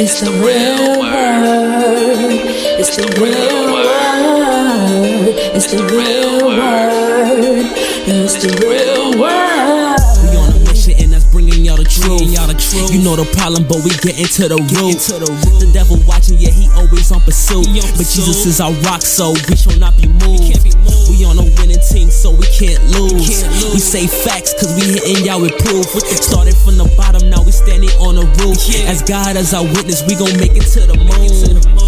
It's the real word. It's the real word. It's the real word. It's the real word. We on a mission and that's bringing y'all the truth. Y'all the truth. You know the problem, but we get into the root. The devil watching, yeah, he always on pursuit. But Jesus is our rock, so we shall not be moved. We on a winning team, so we can't lose. We say facts, cause we hitting y'all with proof. Started from the bottom, now we standing on the roof. As God as our witness, we gon' make it to the moon.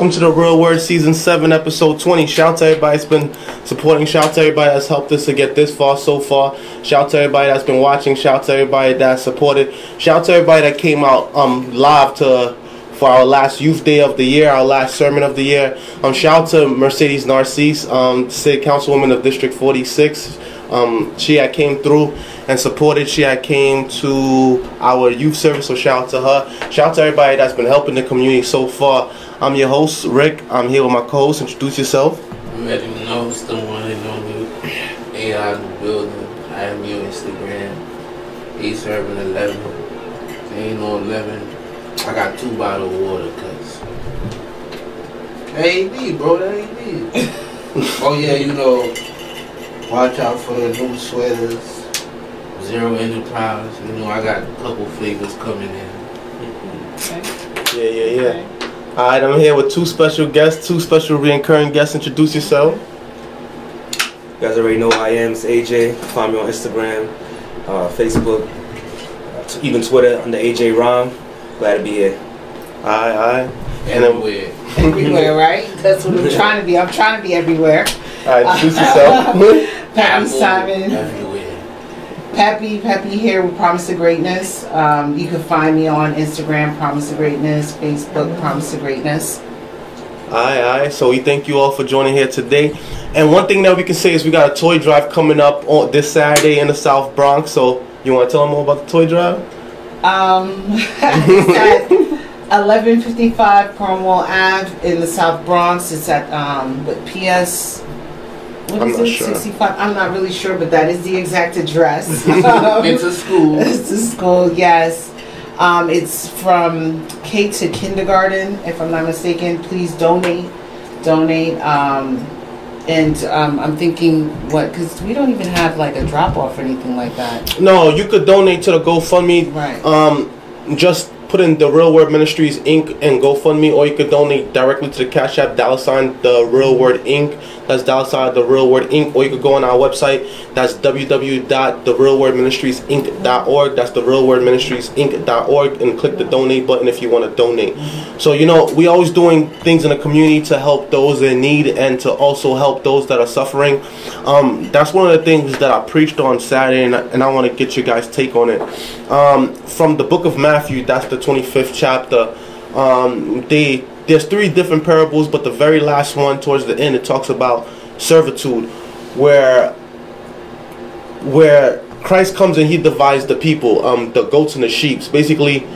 Welcome to the Real Word Season 7, Episode 20. Shout out to everybody that's been supporting. Shout out to everybody that's helped us to get this far so far. Shout out to everybody that's been watching. Shout out to everybody that supported. Shout out to everybody that came out um live to for our last youth day of the year, our last sermon of the year. Um, shout out to Mercedes Narcisse, um, City Councilwoman of District 46. Um, she had came through and supported. She had came to our youth service, so shout out to her. Shout out to everybody that's been helping the community so far. I'm your host, Rick. I'm here with my co-host. Introduce yourself. I'm ready to know it's the one and only AI in the building. I am your Instagram. Ace Urban 11. Ain't no 11. I got two bottles of water, cuz. AD, bro, that ain't me. oh, yeah, you know, watch out for the new sweaters. Zero Enterprise. You know, I got a couple flavors coming in. Yeah, yeah, yeah. All right, I'm here with two special guests, two special reoccurring guests. Introduce yourself. You guys already know who I am. It's AJ. Find me on Instagram, uh, Facebook, even Twitter under AJ Rom. Glad to be here. All right, all right. And then, Everywhere. everywhere, right? That's what I'm trying to be. I'm trying to be everywhere. all right, introduce yourself. Peppy Apple, Simon, Everywhere. Peppy, Peppy here with Promise of Greatness. Um, you can find me on Instagram, Promise of Greatness, Facebook, Promise of Greatness. Aye, aye. So we thank you all for joining here today. And one thing that we can say is we got a toy drive coming up on this Saturday in the South Bronx. So you want to tell them more about the toy drive? Um, it's at 1155 Cromwell Ave in the South Bronx. It's at um, what PS. What I'm is not sure. 65. I'm not really sure, but that is the exact address. It's a school. It's the school, yes. Um, it's from K to kindergarten, if I'm not mistaken. Please donate, donate. Um, and um, I'm thinking, what? Because we don't even have like a drop off or anything like that. No, you could donate to the GoFundMe. Right. Um, just put in the Real Word Ministries Inc. and GoFundMe, or you could donate directly to the Cash App dollar sign the Real Word Inc. That's dollar sign the Real Word Inc. Or you could go on our website. That's www.therealwordministriesinc.org. That's the Real Word Ministries Inc.org, and click the donate button if you want to donate. So you know we always doing things in the community to help those in need and to also help those that are suffering. Um, that's one of the things that I preached on Saturday, and I, I want to get you guys' take on it. Um, from the book of Matthew, that's the 25th chapter. Um, they there's three different parables, but the very last one, towards the end, it talks about servitude, where where Christ comes and he divides the people, um, the goats and the sheep. Basically,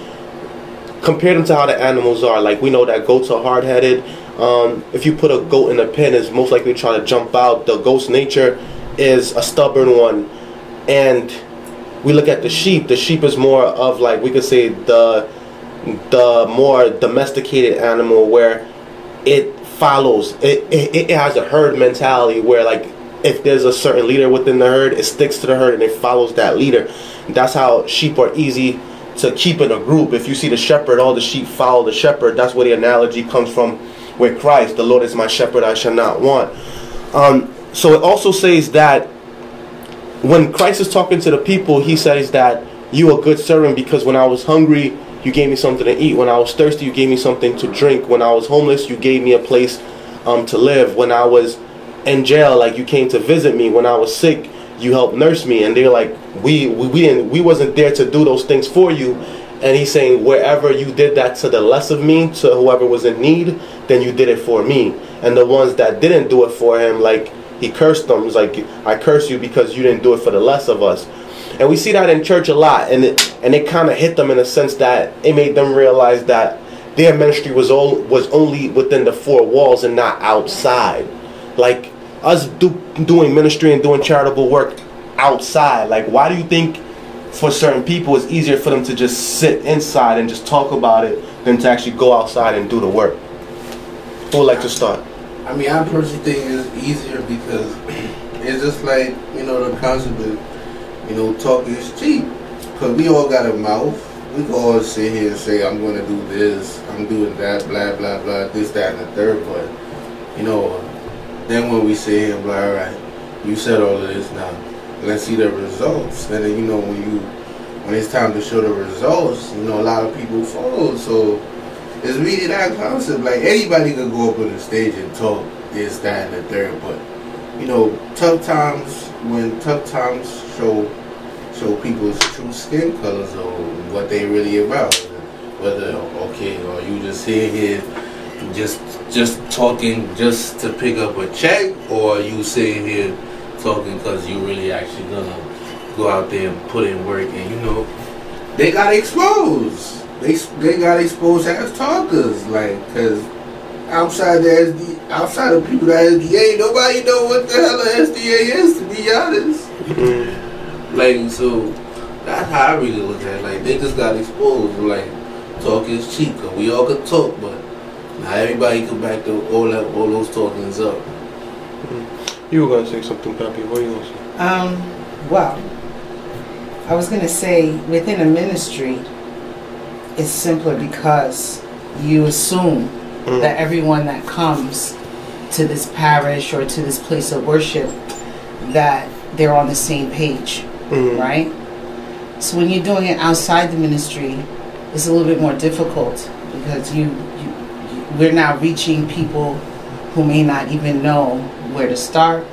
compare them to how the animals are. Like we know that goats are hard headed. Um, if you put a goat in a pen, it's most likely to try to jump out. The goat's nature is a stubborn one, and we look at the sheep. The sheep is more of like we could say the the more domesticated animal where it follows. It it, it has a herd mentality where like if there's a certain leader within the herd, it sticks to the herd and it follows that leader. That's how sheep are easy to keep in a group. If you see the shepherd, all the sheep follow the shepherd. That's where the analogy comes from with Christ. The Lord is my shepherd, I shall not want. Um, so it also says that when Christ is talking to the people, he says that you are good servant because when I was hungry, you gave me something to eat. When I was thirsty, you gave me something to drink. When I was homeless, you gave me a place um, to live. When I was in jail, like you came to visit me. When I was sick, you helped nurse me. And they're like, we we we didn't we wasn't there to do those things for you. And he's saying, wherever you did that to the less of me, to whoever was in need, then you did it for me. And the ones that didn't do it for him, like he cursed them. He's like, I curse you because you didn't do it for the less of us. And we see that in church a lot, and it and it kind of hit them in a sense that it made them realize that their ministry was all was only within the four walls and not outside. Like us do, doing ministry and doing charitable work outside. Like, why do you think for certain people it's easier for them to just sit inside and just talk about it than to actually go outside and do the work? Who would like to start? I mean, I personally think it's easier because it's just like, you know, the concept of, you know, talk is cheap. Because we all got a mouth. We can all sit here and say, I'm going to do this, I'm doing that, blah, blah, blah, this, that, and the third. But, you know, then when we sit here and blah, all right, you said all of this now, let's see the results. And then, you know, when you, when it's time to show the results, you know, a lot of people follow. So, it's really that concept. Like anybody could go up on the stage and talk this, that, and the third. But you know, tough times when tough times show show people's true skin colors or what they really about. Whether okay, or you just here here just just talking just to pick up a check, or you sitting here talking because you really actually gonna go out there and put in work, and you know they got exposed they they got exposed as talkers, like, cause outside the SD, outside of people that SDA, nobody know what the hell an SDA is, to be honest. like, so that's how I really look at it. Like, they just got exposed. Like, talk is cheap, cause we all could talk, but not everybody could back the, all that all those talkings up. You were gonna say something, Peppy. What are you gonna say? Um, well, I was gonna say within a ministry, it's simpler because you assume Mm. that everyone that comes to this parish or to this place of worship that they're on the same page, Mhm. right? So when you're doing it outside the ministry, it's a little bit more difficult because you, you, you we're now reaching people who may not even know where to start,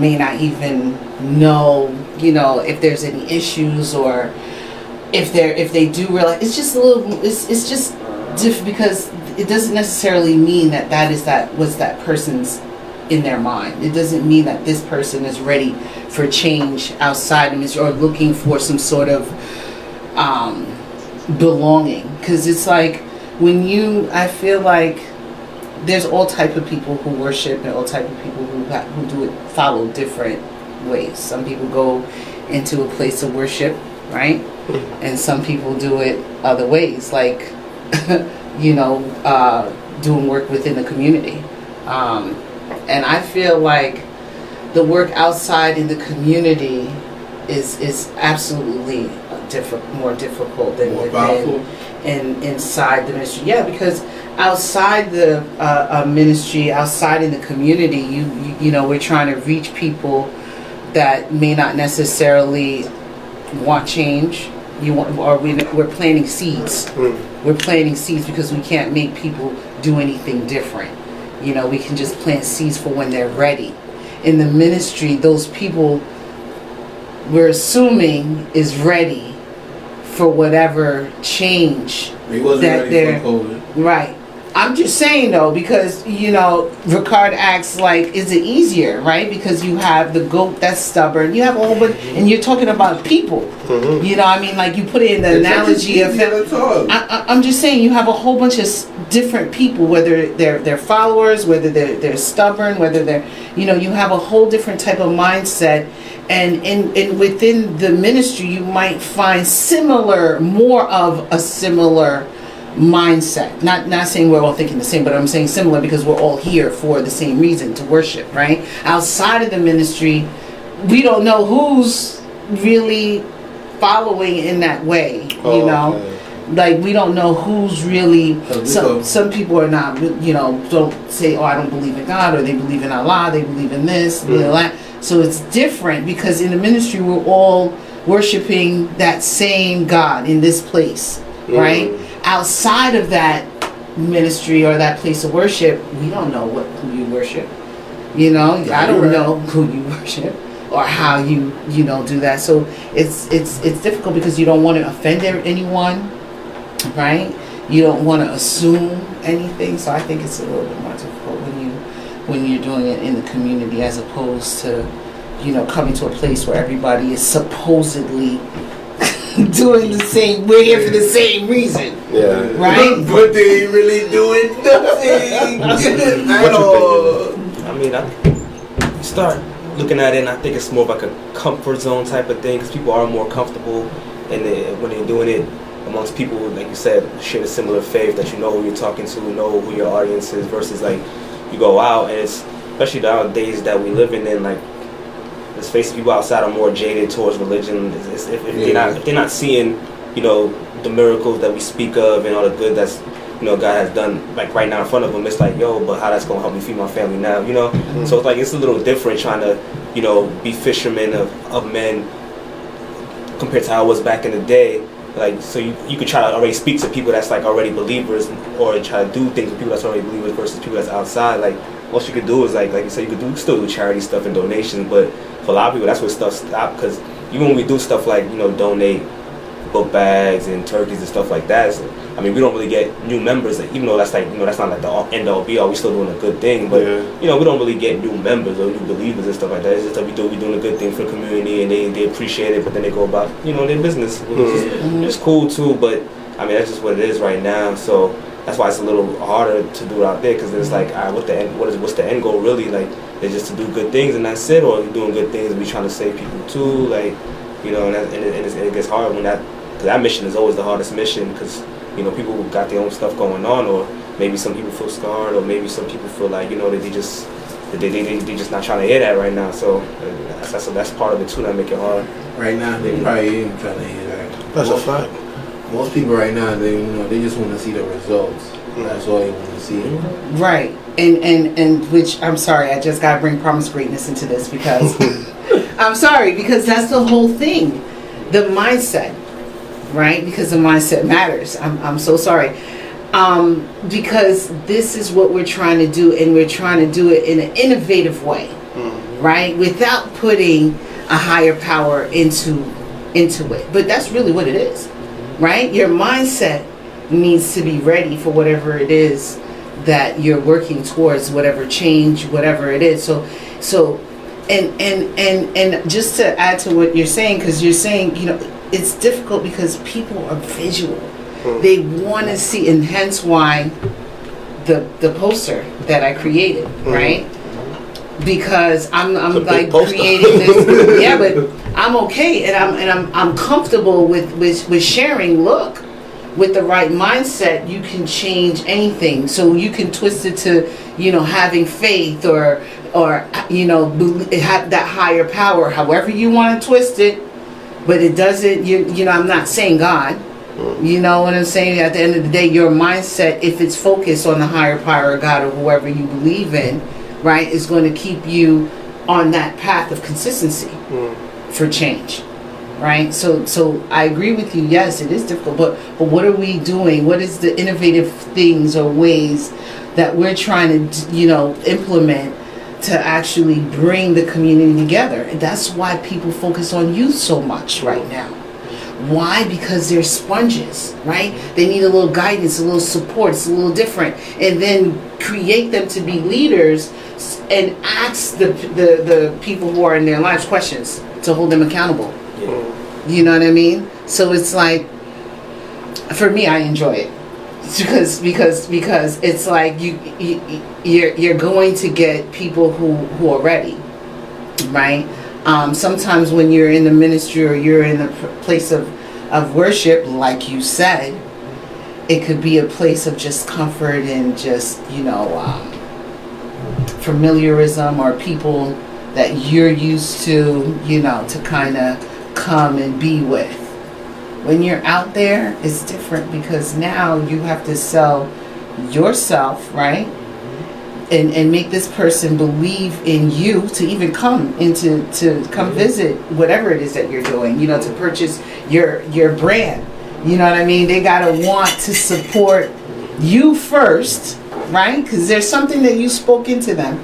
may not even know, you know, if there's any issues or if they're if they do realize it's just a little it's it's just diff because it doesn't necessarily mean that that is that was that person's in their mind. It doesn't mean that this person is ready for change outside of ministry or looking for some sort of um, belonging. Because it's like when you, I feel like there's all type of people who worship and all type of people who who do it follow different ways. Some people go into a place of worship, right? And some people do it other ways, like you know, uh, doing work within the community. Um, and I feel like the work outside in the community is is absolutely different, more difficult than More within powerful. in inside the ministry. Yeah, because outside the uh, uh, ministry, outside in the community, you, you you know we're trying to reach people that may not necessarily want change. You want, or we, we're planting seeds. Mm. We're planting seeds because we can't make people do anything different. You know, we can just plant seeds for when they're ready. In the ministry, those people we're assuming is ready for whatever change That ready they're- for COVID. Right. I'm just saying though, because you know, Ricard acts like, is it easier, right? Because you have the goat that's stubborn. You have a whole bunch, and you're talking about people. Mhm. You know, I mean, like you put it in the It's analogy of. I, I- I'm just saying, you have a whole bunch of s- different people, whether they're they're followers, whether they're they're stubborn, whether they're, you know, you have a whole different type of mindset, and in and within the ministry, you might find similar, more of a similar mindset. Not not saying we're all thinking the same, but I'm saying similar because we're all here for the same reason to worship, right? Outside of the ministry, we don't know who's really following in that way, you Oh, know okay. like we don't know who's really So some some people are not you know don't say oh I don't believe in God or they believe in Allah they believe in this blah. so it's different because in the ministry we're all worshiping that same God in this place right? Outside of that ministry or that place of worship, we don't know what who you worship. You know, I don't right. know who you worship or how you you know do that. So it's it's it's difficult because you don't want to offend anyone, right? You don't want to assume anything. So I think it's a little bit more difficult when you when you're doing it in the community as opposed to you know coming to a place where everybody is supposedly doing the same. We're here for the same reason, Yeah. right? But they ain't really doing nothing at What you all. I mean, I start looking at it, and I think it's more of like a comfort zone type of thing because people are more comfortable, and they, when they're doing it amongst people, like you said, share a similar faith that you know who you're talking to, know who your audience is, versus like you go out and it's especially nowadays that we live in, and like let's face it, people outside are more jaded towards religion. It's, it's, if, if they're not if they're not seeing, you know, the miracles that we speak of and all the good that's you know God has done like right now in front of them, it's like yo, but how that's gonna help me feed my family now, you know? Mm-hmm. So it's like it's a little different trying to you know be fishermen of, of men compared to how it was back in the day. Like so you, you could try to already speak to people that's like already believers or try to do things with people that's already believers versus people that's outside. Like most you could do is like like you said you could do still do charity stuff and donations, but for a lot of people that's where stuff stopped because even when we do stuff like you know donate book bags and turkeys and stuff like that. it's- I mean, we don't really get new members, even though that's like you know that's not like the end all be all. We still doing a good thing, but Yeah. you know we don't really get new members or new believers and stuff like that. It's just that we do we doing a good thing for the community and they, they appreciate it, but then they go about you know their business. It's cool too, but I mean that's just what it is right now. So that's why it's a little harder to do it out there because it's like, all right, what the end, what is what's the end goal really? Like, it's just to do good things and that's it, or you doing good things and we trying to save people too, like you know, and, that, and, it, and, it gets hard when that because that mission is always the hardest mission because you know people got their own stuff going on, or maybe some people feel scarred, or maybe some people feel like you know that they just they they they they just not trying to hear that right now. So that's that's, that's part of it too that make it hard. Right now, they probably ain't trying to hear that. That's a fact. Most people right now, they you know they just want to see the results. That's all they want to see. Right. And and and which I'm sorry, I just gotta bring promise greatness into this because I'm sorry, because that's the whole thing. The mindset. Right? Because the mindset matters. I'm I'm so sorry. Um, because this is what we're trying to do and we're trying to do it in an innovative way. Right? Without putting a higher power into into it. But that's really what it is. Right? Your mindset needs to be ready for whatever it is that you're working towards whatever change whatever it is. So so and and and and just to add to what you're saying because you're saying you know it's difficult because people are visual. Hmm. They want to see and hence why the the poster that i created hmm. right because i'm i'm It's a big like creating this yeah but i'm okay and i'm and i'm i'm comfortable with with with sharing look with the right mindset, you can change anything. So you can twist it to, you know, having faith or, or you know, have that higher power. However you want to twist it, but it doesn't. You you know, I'm not saying God. Mm. You know what I'm saying? At the end of the day, your mindset, if it's focused on the higher power of God or whoever you believe in, right, is going to keep you on that path of consistency hmm. for change right? So so i agree with you yes it is difficult but but what are we doing? What is the innovative things or ways that we're trying to you know implement to actually bring the community together? And that's why people focus on youth so much right hmm. now why? Because they're sponges right? They need a little guidance a little support it's a little different. And then create them to be leaders and ask the the, the people who are in their lives questions to hold them accountable. You know what I mean? So it's like, for me, I enjoy it. Because because because it's like you, you you're you're going to get people who who are ready, right? Um, sometimes when you're in the ministry or you're in the place of of worship, like you said, it could be a place of just comfort and just you know um, familiarism or people that you're used to, you know, to kind of come and be with. When you're out there, it's different because now you have to sell yourself, right? And, and make this person believe in you to even come into to come mm-hmm. visit whatever it is that you're doing, you know, to purchase your your brand. You know what I mean? They gotta want to support you first, right? Because there's something that you spoke into them.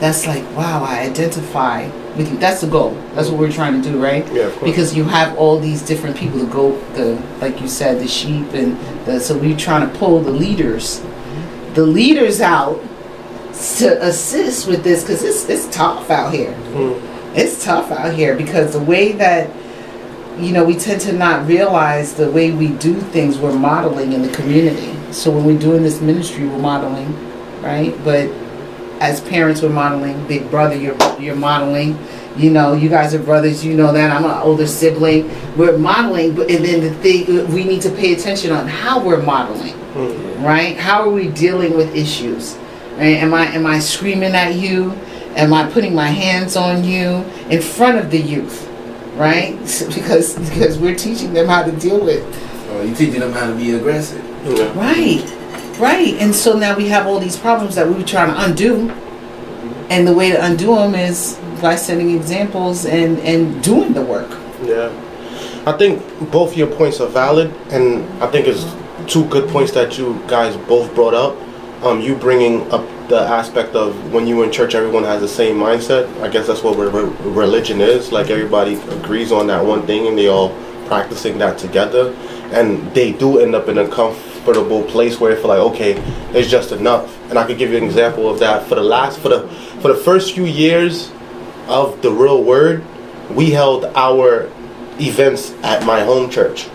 That's like, wow, I identify with you. That's the goal. That's what we're trying to do, right? Yeah, of course. Because you have all these different people to go, the like you said, the sheep and the. So we're trying to pull the leaders, mm-hmm. the leaders out to assist with this because it's it's tough out here. Mm. It's tough out here because the way that you know we tend to not realize the way we do things we're modeling in the community. So when we're doing this ministry, we're modeling, right? But as parents, we're modeling. Big brother, you're you're modeling. You know, you guys are brothers. You know that I'm an older sibling. We're modeling, but and then the thing we need to pay attention on how we're modeling mm. right? How are we dealing with issues? Right? Am I am I screaming at you? Am I putting my hands on you in front of the youth? Right? Because because we're teaching them how to deal with. Oh, you teaching them how to be aggressive. Yeah. Right. Right. And so now we have all these problems that we were trying to undo. And the way to undo them is by setting examples and and doing the work. Yeah. I think both your points are valid, and I think it's two good points that you guys both brought up. Um, you bringing up the aspect of when you in church, everyone has the same mindset. I guess that's what re- re- religion is. Like everybody agrees on that one thing, and they all practicing that together, and they do end up in a comfortable place where they feel like, okay, it's just enough. And I could give you an example of that for the last for the for the first few years of the real word, we held our events at my home church.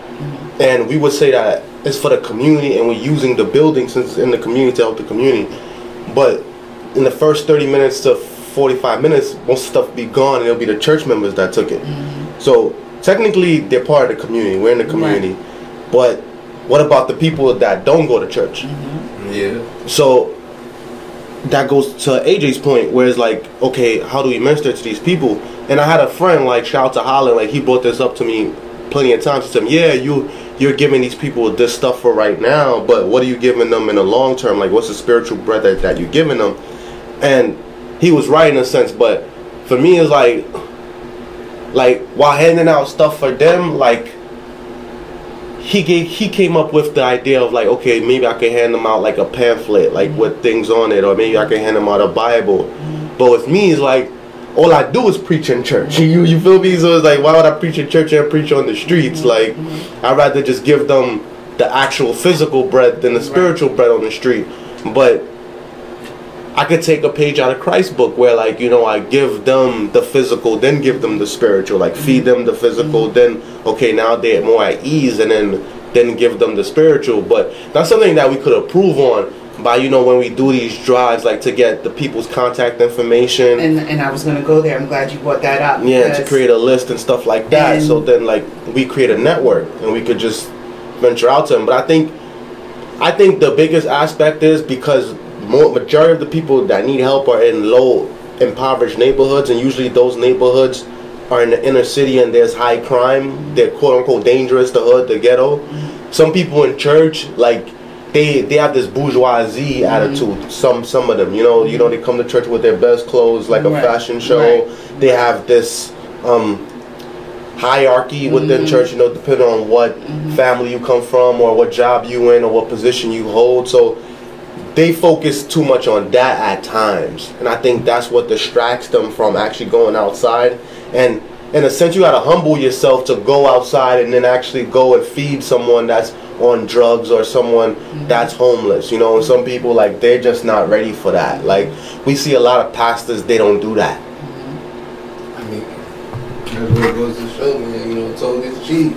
And we would say that it's for the community and we're using the building since it's in the community to help the community. But in the first 30 minutes to 45 minutes, most stuff be gone and it'll be the church members that took it. Mm-hmm. So technically they're part of the community. We're in the community. But what about the people that don't go to church? Mm-hmm. Yeah. So that goes to AJ's point, where it's like, okay, how do we minister to these people? And I had a friend, like, shout out to Holland, like, he brought this up to me plenty of times. He said, yeah, you, you're giving these people this stuff for right now, but what are you giving them in the long term? Like, what's the spiritual bread that, that you're giving them? And he was right in a sense, but for me, it's like, like, while handing out stuff for them, like, he gave he came up with the idea of like okay maybe I can hand them out like a pamphlet like with mm-hmm. things on it or maybe I can hand them out a Bible but with me it's like all I do is preach in church. You you feel me? So it's like why would I preach in church and preach on the streets? Mm-hmm. Like I'd rather just give them the actual physical bread than the spiritual bread on the street. But I could take a page out of Christ's book where like you know I give them the physical then give them the spiritual. Like feed mm-hmm. them the physical mm-hmm. then okay now they're more at ease and then then give them the spiritual. But that's something that we could improve on by you know when we do these drives like to get the people's contact information. And and I was gonna go there. I'm glad you brought that up. yeah to create a list and stuff like that. So then like we create a network and we could just venture out to them but i think i think the biggest aspect is because more majority of the people that need help are in low impoverished neighborhoods. And usually those neighborhoods are in the inner city and there's high crime. They're quote unquote dangerous the hood the ghetto. Mm-hmm. Some people in church like they they have this bourgeoisie mm-hmm. attitude some some of them you know you know they come to church with their best clothes like a Right. fashion show Right. they have this um, hierarchy within mm-hmm. church, you know, depending on what mm-hmm. family you come from or what job you in or what position you hold. So they focus too much on that at times. And I think that's what distracts them from actually going outside. And in a sense, you got to humble yourself to go outside and then actually go and feed someone that's on drugs or someone mm-hmm. that's homeless. You know, and some people, like, they're just not ready for that. Like, we see a lot of pastors, they don't do that. Mm-hmm. I mean, that's what it goes to show, man. You know, talk is cheap.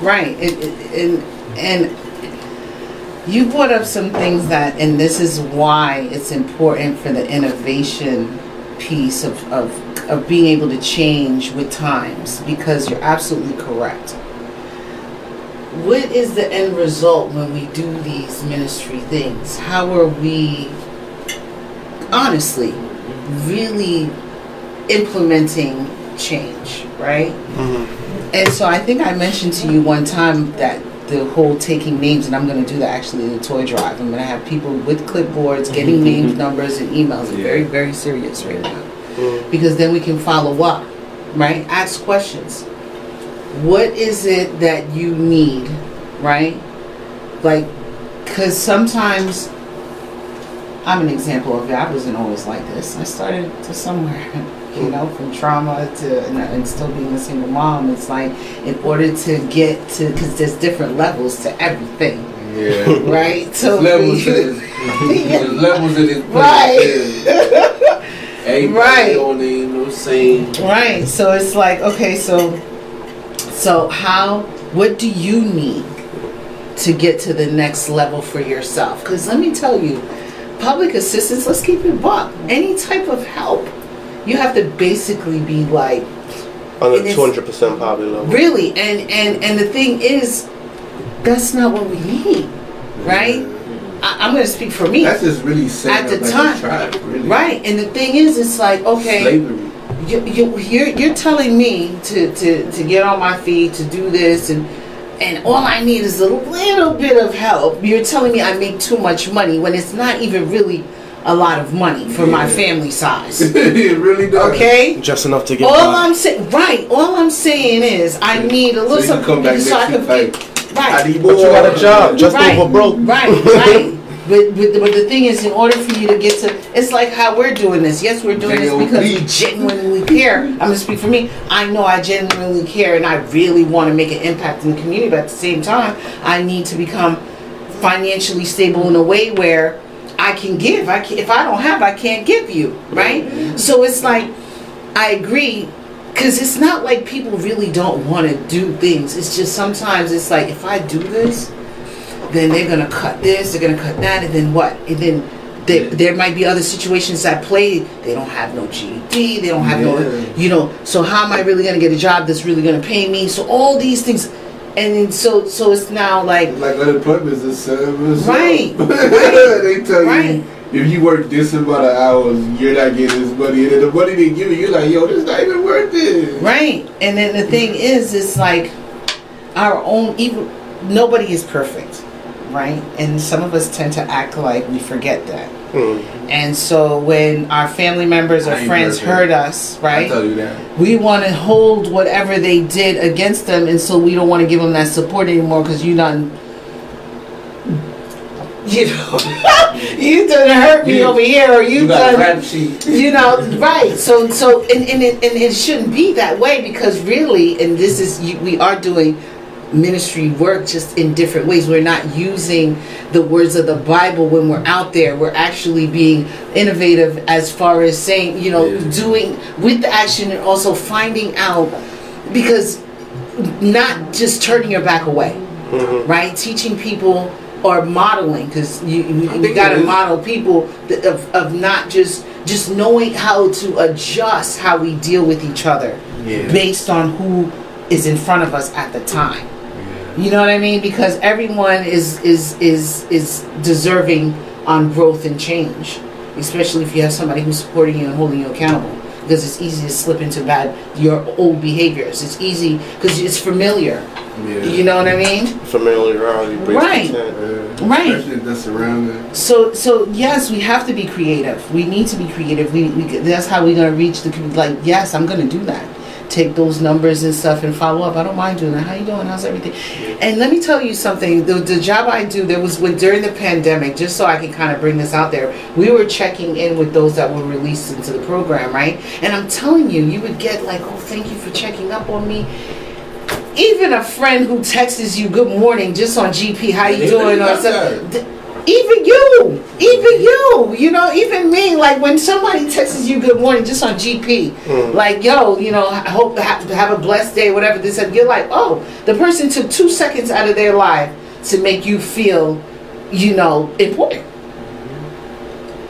Right. It, it, and and you brought up some things that, and this is why it's important for the innovation piece of, of, of being able to change with times, because you're absolutely correct. What is the end result when we do these ministry things? How are we, honestly, really implementing change, right? Mm-hmm. And so I think I mentioned to you one time that the whole taking names, and I'm going to do that actually in the toy drive. I'm going to have people with clipboards getting mm-hmm. names, numbers, and emails. It's very, very serious right now. Mm-hmm. Because then we can follow up, right? Ask questions. What is it that you need right? Like, because sometimes I'm an example of it. I wasn't always like this. I started to somewhere, you know, from trauma to and, and still being a single mom. It's like in order to get to because there's different levels to everything, Yeah. right? So levels this. There's levels of this. Right. Everybody Right. on the you know, same. Right. So it's like, okay, so so how what do you need to get to the next level for yourself? Cuz let me tell you, public assistance, let's keep it buck. Any type of help, you have to basically be like On It the two hundred percent poverty level. really and and and the thing is that's not what we need, right? I, I'm going to speak for me. That's just really sad. At the like time. a tribe, really. Right. And the thing is it's like, okay, Slavery. You, you, you're, you're telling me to, to, to get on my feet to do this and and all I need is a little bit of help. You're telling me I make too much money when it's not even really a lot of money for my family size. it really does. Okay? Just enough to get All by. I'm saying, right? All I'm saying is I need a little So something come so I can week get I right. need But you got a job, just Right. over broke. Right, right. But, but, but the thing is, in order for you to get to, it's like how we're doing this. Yes, we're doing this because we genuinely care. I'm gonna speak for me. I know I genuinely care, and I really want to make an impact in the community. But at the same time, I need to become financially stable in a way where I can give. I can, if I don't have, I can't give you. Right. Mm-hmm. So it's like I agree because it's not like people really don't want to do things. It's just sometimes it's like if I do this, then they're gonna cut this, they're gonna cut that, and then what? And then there, there might be other situations that play. They don't have no GED, they don't have no, you know. So how am I really gonna get a job that's really gonna pay me? So all these things, and then so so it's now like Like unemployment is a service. Right, they tell right. you if you work this amount of hours, you're not getting this money, and then the money they give you, you're like, yo, this is not even worth it. Right. And then the thing is, it's like our own, even, nobody is perfect, right? And some of us tend to act like we forget that. Hmm. And so when our family members or friends perfect. hurt us, I right? tell you that. We want to hold whatever they did against them, and so we don't want to give them that support anymore because you done, you know, you done hurt me You- over here, or you, You got a done you know right so so and, and, it, and it shouldn't be that way because really and this is you, we are doing ministry work just in different ways. We're not using the words of the bible when we're out there. We're actually being innovative as far as saying you know Yeah. doing with the action and also finding out because not just turning your back away right? Teaching people or modeling because you, you, you got to model people that, of, of not just just knowing how to adjust how we deal with each other Yeah. based on who is in front of us at the time you know what i mean because everyone is is is is deserving on growth and change especially if you have somebody who's supporting you and holding you accountable because it's easy to slip into bad your old behaviors it's easy because it's familiar Yeah. you know what i mean Familiarity breeds Right. content. Yeah. Right. Especially if that's surrounding. So, so yes, we have to be creative. We need to be creative. We, we that's how we're gonna reach the community. Like, yes, I'm gonna do that. Take those numbers and stuff and follow up. I don't mind doing that. How you doing? How's everything? And let me tell you something. The, the job I do, there was when during the pandemic. Just so I can kind of bring this out there, we were checking in with those that were released into the program, right? And I'm telling you, you would get like, oh, thank you for checking up on me. Even a friend who texts you good morning just on GP, how you doing? Or something. Even you, even you, you know, even me, like when somebody texts you good morning just on GP, mm. like, yo, you know, I hope to have, to have a blessed day, whatever this is, you're like, oh, the person took two seconds out of their life to make you feel, you know, important.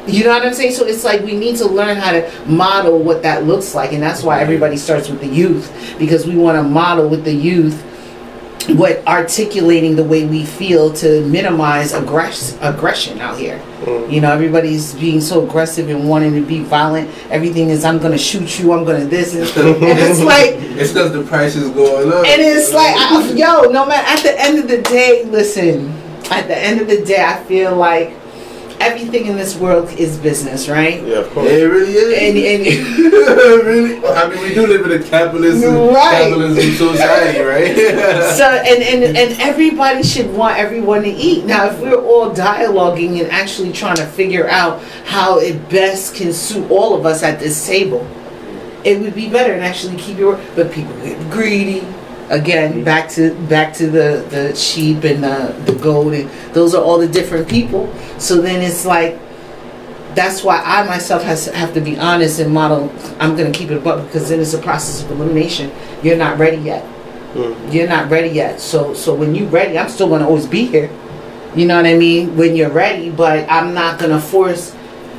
You know what I'm saying? So it's like we need to learn how to model what that looks like, and that's why mm-hmm. everybody starts with the youth because we want to model with the youth what articulating the way we feel to minimize aggress- aggression out here. Mm. You know, everybody's being so aggressive and wanting to be violent. Everything is, I'm going to shoot you, I'm going to this. And, and it's like, It's because the price is going up. and it's like, I, yo, no matter, at the end of the day, listen, at the end of the day, I feel like everything in this world is business, right? Yeah, of course. It really is. And, and really? I mean, we do live in a capitalism, Right. capitalism society, right? so and, and and everybody should want everyone to eat. Now, if we're all dialoguing and actually trying to figure out how it best can suit all of us at this table, it would be better and actually keep your. But people get greedy. Again, back to back to the the sheep and the the goat, and those are all the different people. So then it's like that's why I myself has have to be honest and model. I'm gonna keep it above because then it's a process of elimination. You're not ready yet. Hmm. You're not ready yet. So so when you're ready, I'm still gonna always be here. You know what I mean? When you're ready, but I'm not gonna force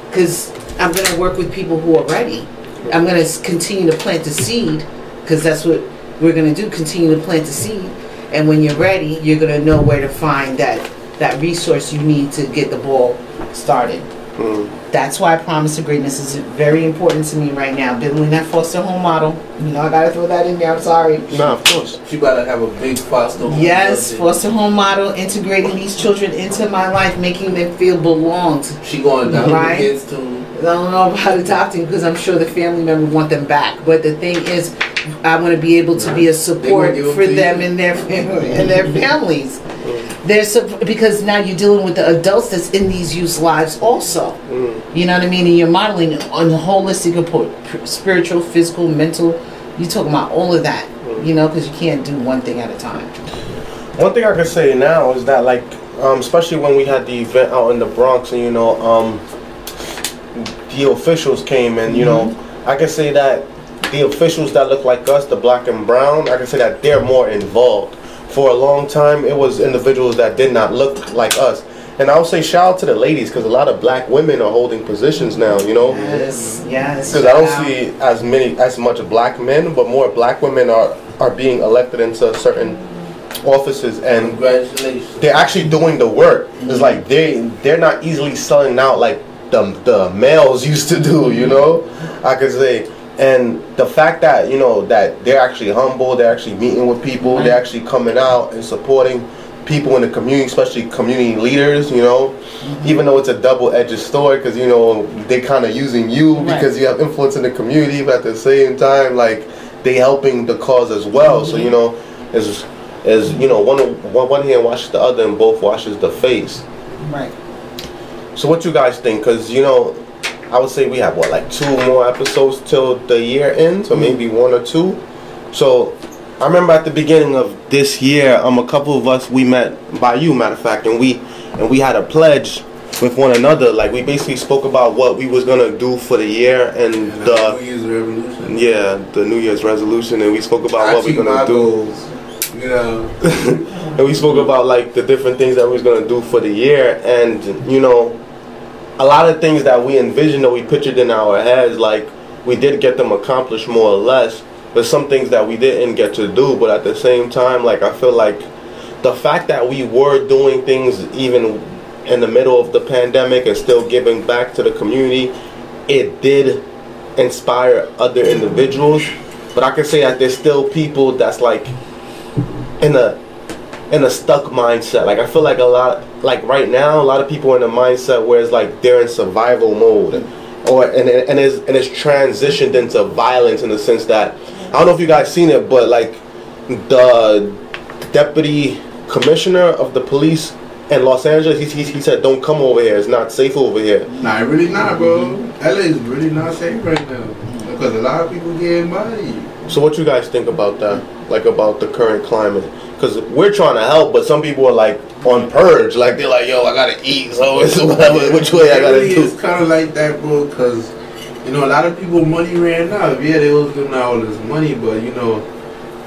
because I'm gonna work with people who are ready. I'm gonna continue to plant the seed because that's what we're gonna do. Continue to plant the seed, and when you're ready, you're gonna know where to find that that resource you need to get the ball started. Mm. That's why Promise of Greatness is very important to me right now. Building that foster home model. You know, I gotta throw that in there. I'm sorry. Nah, of course. She gotta have a big foster home. Yes, foster home model, integrating these children into my life, making them feel belonged. She going down Right. the kids too. I don't know about adopting because I'm sure the family member want them back. But the thing is, I want to be able to be a support for them you. and their family and their families. There's because now you're dealing with the adults that's in these youths' lives also. You know what I mean? And you're modeling on a holistic approach, spiritual, physical, mental. You're talking about all of that. You know, because you can't do one thing at a time. One thing I can say now is that, like, um, especially when we had the event out in the Bronx, and you know, um, the officials came, and you know, I can say that the officials that look like us, the black and brown, I can say that they're more involved. For a long time, it was individuals that did not look like us. And I'll say shout out to the ladies because a lot of black women are holding positions now, you know. Yes, yes. Because I don't out. see as many as much black men, but more black women are are being elected into certain offices, and Congratulations. they're actually doing the work. It's mm-hmm. like they they're not easily selling out like the the males used to do. You know, I could say. And the fact that you know that they're actually humble, they're actually meeting with people, they're mm-hmm. actually coming out and supporting people in the community, especially community leaders. You know, mm-hmm. even though it's a double-edged sword, because you know they kind of using you Right. because you have influence in the community, but at the same time, like they helping the cause as well. So mm-hmm. you know, is is you know one one one hand washes the other, and both washes the face. Right. So what you guys think? Because you know, I would say we have what like two more episodes till the year ends, or maybe one or two. So I remember at the beginning of this year, um, a couple of us we met by you, matter of fact, and we and we had a pledge with one another. Like we basically spoke about what we was gonna do for the year and New the Year's revolution. yeah the New Year's resolution, and we spoke about I what we're gonna do. goals. You know, and we spoke about like the different things that we was gonna do for the year, and you know, a lot of things that we envisioned or we pictured in our heads, like we did get them accomplished more or less. But some things that we didn't get to do, but at the same time, like I feel like the fact that we were doing things even in the middle of the pandemic and still giving back to the community, it did inspire other individuals. But I can say that there's still people that's like in a in a stuck mindset. Like I feel like a lot like right now a lot of people are in a mindset where it's like they're in survival mode. Or and and it's and it's transitioned into violence in the sense that I don't know if you guys seen it, but like the deputy commissioner of the police in Los Angeles, he, he, he said, "Don't come over here. It's not safe over here." nah, really not, bro. LA is really not safe right now because a lot of people getting bodied. So what you guys think about that? Like about the current climate? Because we're trying to help, but some people are like on purge. Like they're like, "Yo, I gotta eat, so it's whatever. Which way I gotta really do?" It's kind of like that, bro. Because you know, a lot of people money ran out. Yeah, they was giving out all this money, but you know,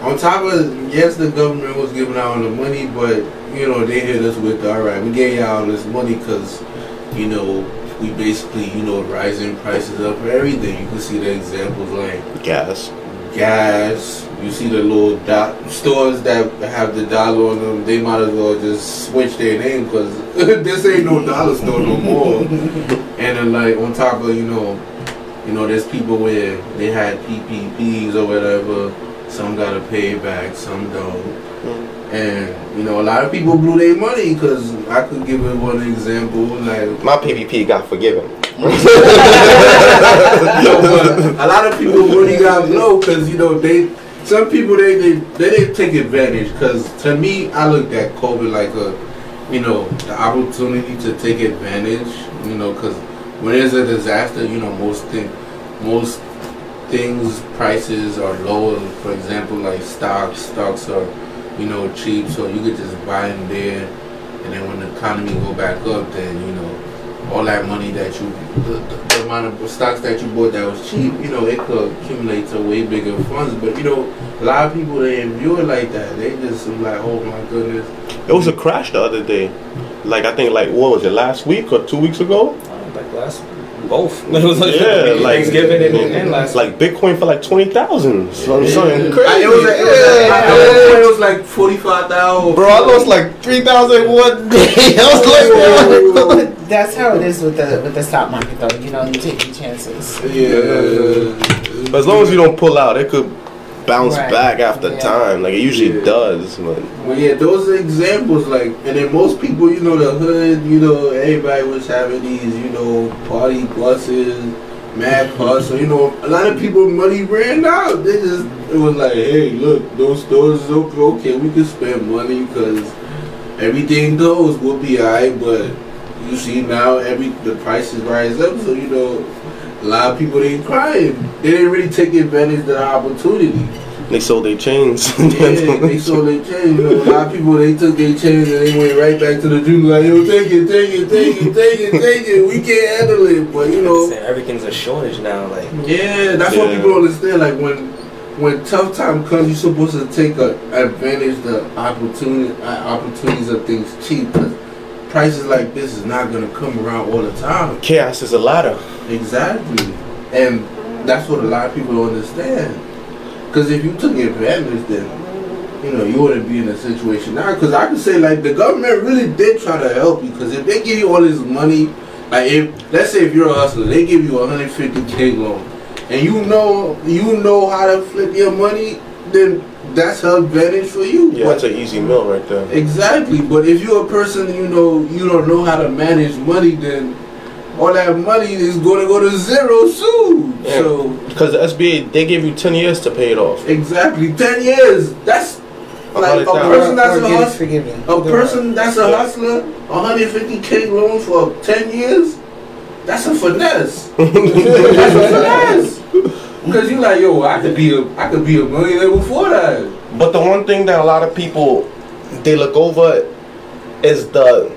on top of yes, the government was giving out all the money, but you know, they hit us with all right, we gave y'all all this money because you know we basically you know rising prices up for everything. You can see the examples like Gas. gas. You see the little dot stores that have the dollar on them. They might as well just switch their name because this ain't no dollar store no more. and then like on top of you know, you know, there's people where they had PPPs or whatever. Some gotta pay back, some don't. And you know, a lot of people blew their money because I could give it one example. Like My PPP got forgiven. No, but a lot of people really got blow because you know they. Some people they they, they didn't take advantage because to me I looked at COVID like a, you know, the opportunity to take advantage. You know, because when there's a disaster, you know most thing, most things prices are lower. For example, like stocks, stocks are, you know, cheap, so you could just buy them there. And then when the economy go back up, then you know all that money that you, the, the, the amount of stocks that you bought that was cheap, you know, it could accumulate to way bigger funds. But you know, a lot of people they didn't view it like that. They just was like, oh my goodness. It was a crash the other day. Like I think like what was it last week or two weeks ago? Uh, like last, both. It was like, Yeah, like Thanksgiving and, and last. like Bitcoin for like twenty thousand. Something, something I- crazy. It was, like, it, was like, Yeah. at one point it was like forty five thousand. Bro, I lost like three thousand one day. I was like, what? That's how it is with the with the stock market, though. You know, you take your chances. Yeah. But as long as you don't pull out, it could bounce Right. back after Yeah. time. Like it usually Yeah. does. But Well, yeah, those are examples. Like, and then most people, you know, the hood, you know, everybody was having these, you know, party buses, mad hustle. You know, a lot of people money ran out. They just it was like, hey, look, those stores is open. Okay, we can spend money because everything goes. We'll be alright. But you see now, every the prices rise up. So you know. A lot of people they crying. They didn't really take advantage of the opportunity. they sold their chains. Yeah, they sold their chains. You know, a lot of people they took their chains and they went right back to the Jew like, yo, take it, take it, take it, take it, take it. We can't handle it. But you know, everything's a shortage now. Like yeah, that's what people don't understand. Like when when tough time comes, you're supposed to take a, advantage the opportunity uh, opportunities of things cheap. 'cause prices like this is not gonna come around all the time. Chaos is a ladder. Exactly. And that's what a lot of people don't understand. Because if you took advantage, then, you know, you wouldn't be in a situation now. Because I could say, like, the government really did try to help you. Because if they give you all this money, like, if, let's say if you're a hustler, they give you 150K loan, and you know, you know how to flip your money, then that's her advantage for you. Yeah, But- that's an easy meal right there. Exactly, but if you're a person you know you don't know how to manage money, then all that money is going to go to zero soon. Yeah. So Because the SBA, they give you 10 years to pay it off. exactly, ten years. That's like a person that's a hustler. A person that's a Yeah. hustler, 150k loan for ten years. That's a finesse. that's a finesse. Because you like, yo, I could be a, I could be a millionaire before that. But the one thing that a lot of people they look over is the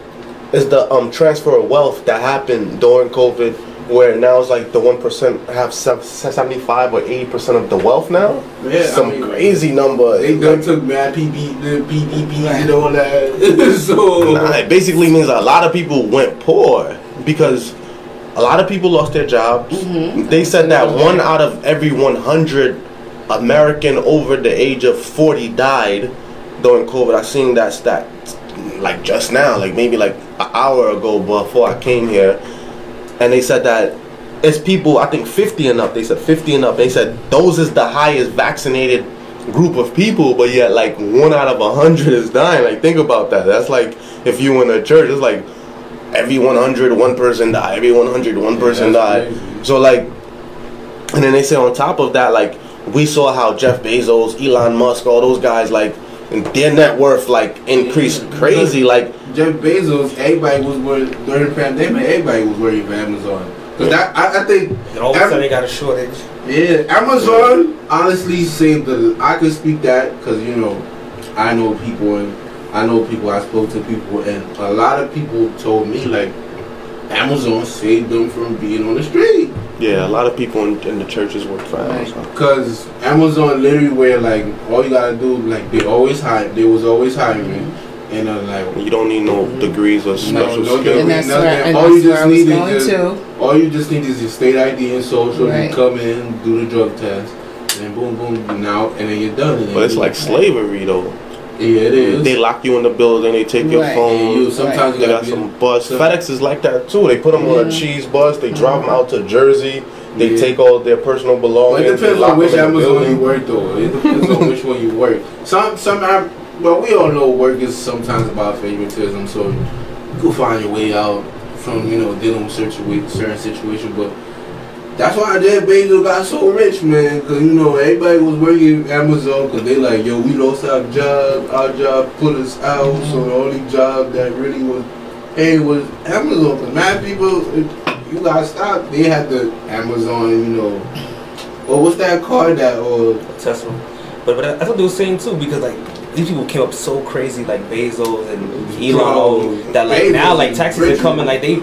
is the um transfer of wealth that happened during COVID, where now it's like the one percent have seventy five or eighty percent of the wealth now. Yeah, I Some mean, crazy number. They done took mad PP, the PPPs and all that. so Nah, it basically means a lot of people went poor because a lot of people lost their jobs. Mm-hmm. They said that one out of every 100 American over the age of 40 died during COVID. I seen that stat like just now, like maybe like an hour ago before I came here, and they said that it's people I think 50 and up. They said 50 and up. They said those is the highest vaccinated group of people, but yet like one out of a hundred is dying. Like think about that. That's like if you in a church, it's like every 100 one person die, every 100 one person die. crazy. So like, and then they say on top of that, like we saw how Jeff Bezos, Elon Musk, all those guys like their net worth like increased crazy. Like Jeff Bezos, everybody was worried during the pandemic. Everybody was worried for Amazon. Cause that, I, I think, and all of a sudden they got a shortage. yeah, Amazon honestly saved the. I could speak that because you know, I know people and I know people. I spoke to people and a lot of people told me like, Amazon saved them from being on the street. yeah, a lot of people in, in the churches work for Right. Amazon. Cause Amazon literally where like all you gotta do like they always hire they was always hiring and uh, like You don't need no degrees or No, special no skills. And that's Nothing. where, and All that's you just I need is going just- all you just need is your state ID and social. Right. You come in, do the drug test, and then boom, boom, now and then you're done. And But it's like slavery though. Yeah, it is. They lock you in the building. They take your Right. phone. You sometimes you They got some bus. so- FedEx is like that too. They put them on a cheese bus. They drive them out to Jersey. They Yeah. take all their personal Well, belongings. it depends on which them in Amazon you building. work though. It depends on which one you work. Some some Am- but we all know work is sometimes about favoritism, so you can find your way out from you know dealing with certain situa- certain situations. But that's why Jeff Bezos got so rich, man. Cause you know everybody was working at Amazon, cause they like, yo, we lost our job, our job put us out, so the only job that really was hey, was Amazon. Cause mad people, you got stop, they had the Amazon, you know. Or what's that car that or Tesla. But but that's what they were saying too because like these people came up so crazy like Bezos and Elon Bro, that like Bezos now like taxes are coming like they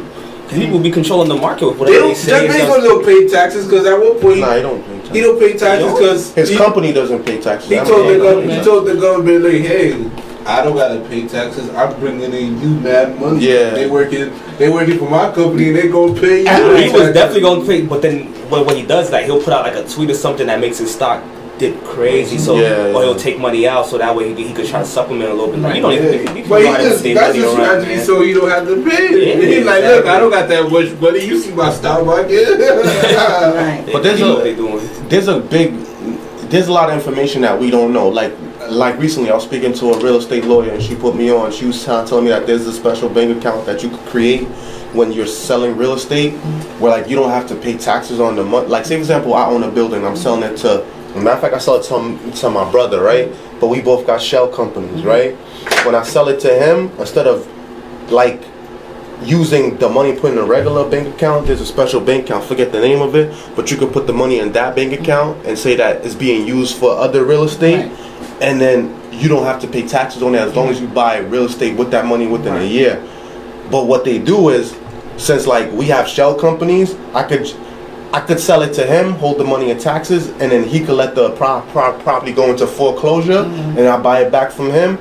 cause people be controlling the market with they whatever they, don't. say. Jeff and Bezos stuff. don't pay taxes because at one point Nah, he don't pay he taxes. don't pay taxes because His company doesn't pay taxes. He told the don't government. He told the government like, hey, I don't gotta pay taxes. I'm bringing in you mad money. Yeah. They working. They working for my company and they gonna pay you. He was taxes. definitely going to pay, but then what, what he does like he'll put out like a tweet or something that makes his stock dip crazy. So Yeah, or he'll take money out so that way he, he could try to supplement a little bit. Like you don't Yeah. even you But he to just, stay that's money the around, strategy man. so you don't have to pay. Yeah, He's like, look. I don't got that much money. You see my stock market. Right. But there's you know a- what they doing. there's a big there's a lot of information that we don't know like like recently i was speaking to a real estate lawyer and she put me on she was tell- telling me that there's a special bank account that you could create when you're selling real estate where like you don't have to pay taxes on the month like say for example i own a building i'm selling it to matter of fact i sell it to, um, to my brother right but we both got shell companies mm-hmm. right when i sell it to him instead of like using the money put in a regular bank account, there's a special bank account, forget the name of it, but you could put the money in that bank account and say that it's being used for other real estate, Right. and then you don't have to pay taxes on it as long as you buy real estate with that money within a year. But what they do is, since like we have shell companies, I could. I could sell it to him, hold the money in taxes, and then he could let the pro- pro- property go into foreclosure, mm-hmm. and I buy it back from him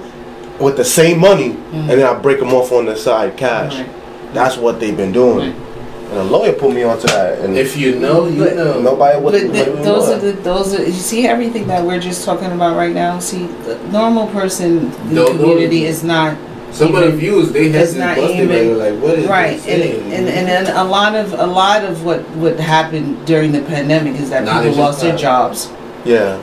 with the same money, mm-hmm. and then I break them off on the side cash. Right. That's what they've been doing. And a lawyer put me onto that, and if you know, you But- know. nobody would. But th- wouldn't those are the those are you see everything that we're just talking about right now. See, the normal person in the Don't know. community is not Some of the views they had it's to not busted even- like, what is right, this saying? and, and and then a lot of a lot of what what happened during the pandemic is that Knowledge people lost their jobs, Yeah,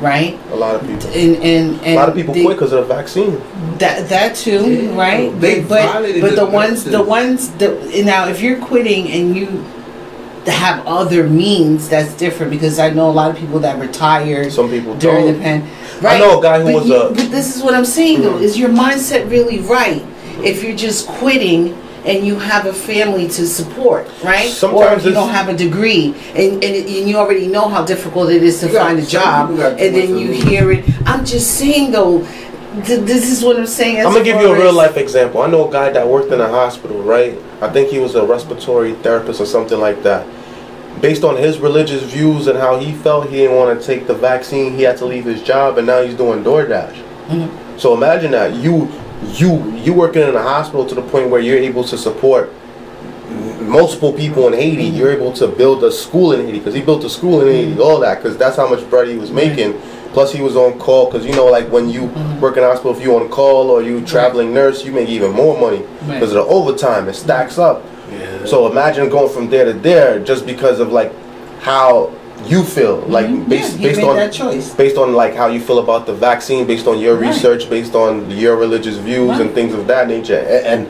right? a lot of people. And and and a lot of people they- quit because of the vaccine. That that too, Yeah, right? they but but the the ones the ones the now if you're quitting and you have other means, that's different because I know a lot of people that retired Some people during don't. the pan. I know a guy who but was you- a- But this is what I'm saying though: mm-hmm. is your mindset really right? If you're just quitting and you have a family to support, right? Sometimes if you don't have a degree and, and, and you already know how difficult it is to find a job, people got too and then you hear it. I'm just saying though. Th- This is what I'm saying. as I'm gonna give you a real life example. I know a guy that worked in a hospital, right? I think he was a respiratory therapist or something like that. Based on his religious views and how he felt, he didn't want to take the vaccine. He had to leave his job, and now he's doing DoorDash. Mm-hmm. So imagine that you, you, you working in a hospital to the point where you're able to support multiple people in Haiti. Mm-hmm. You're able to build a school in Haiti because he built a school in Haiti. All that because that's how much bread he was making. Plus he was on call because you know like when you Mm-hmm. work in a hospital, if you on call or you traveling nurse, you make even more money Right. because of the overtime. It stacks up. Yeah. So imagine going from there to there just because of like how you feel, like Mhm. based yeah, based on that choice. based on like how you feel about the vaccine, based on your Right. research, based on your religious views Right. and things of that nature. A- And,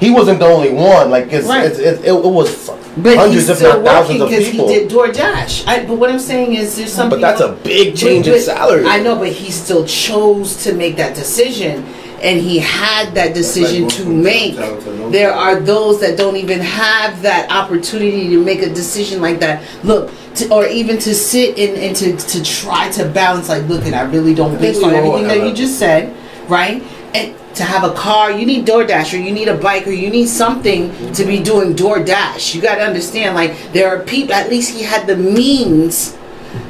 he wasn't the only one. Like it's, Right. it's, it, it, it was But hundreds, he's if not thousands working of because he people. did DoorDash. I, but what I'm saying is, there's some. But that's people- a big change but- in salary. I know, but he still chose to make that decision, and he had that decision like to make. to There are those that don't even have that opportunity to make a decision like that. Look, to, or even to sit and, and to, to try to balance. Like, look, and I really don't, I think based on everything that you just said, right? And to have a car, you need DoorDash, or you need a bike, or you need something to be doing DoorDash. You got to understand, like there are people. At least he had the means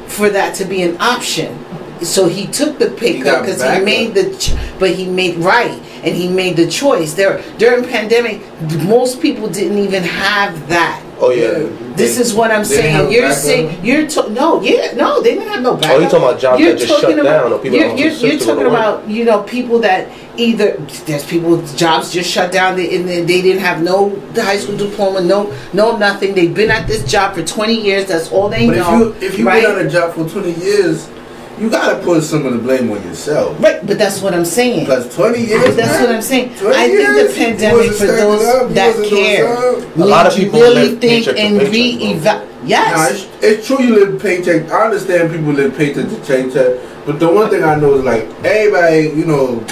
for that to be an option. So he took the pay He cut got because he made the, ch- but he made right and he made the choice. There during pandemic, most people didn't even have that. Oh yeah. This is what I'm They didn't have saying. You're saying you're to, no, yeah, no, they didn't have no backup. Oh, you talking about jobs You're that just talking shut down or people you're, you're, you're talking go to work? about you know people that either there's people jobs just shut down they, and they they didn't have no high school diploma, no no nothing. They've been at this job for 20 years. That's all they But if know. you if you've right? been on a job for twenty years, you gotta put some of the blame on yourself. Right, but that's what I'm saying. Because 20 years. That's man, what I'm saying. 20 I think years, the pandemic for those up, that care. A lot of people really live think paycheck to and paycheck, re bro. eva Nah, Yes. it's, it's true you live paycheck. I understand people live paycheck to paycheck, but the one thing I know is like everybody, you know,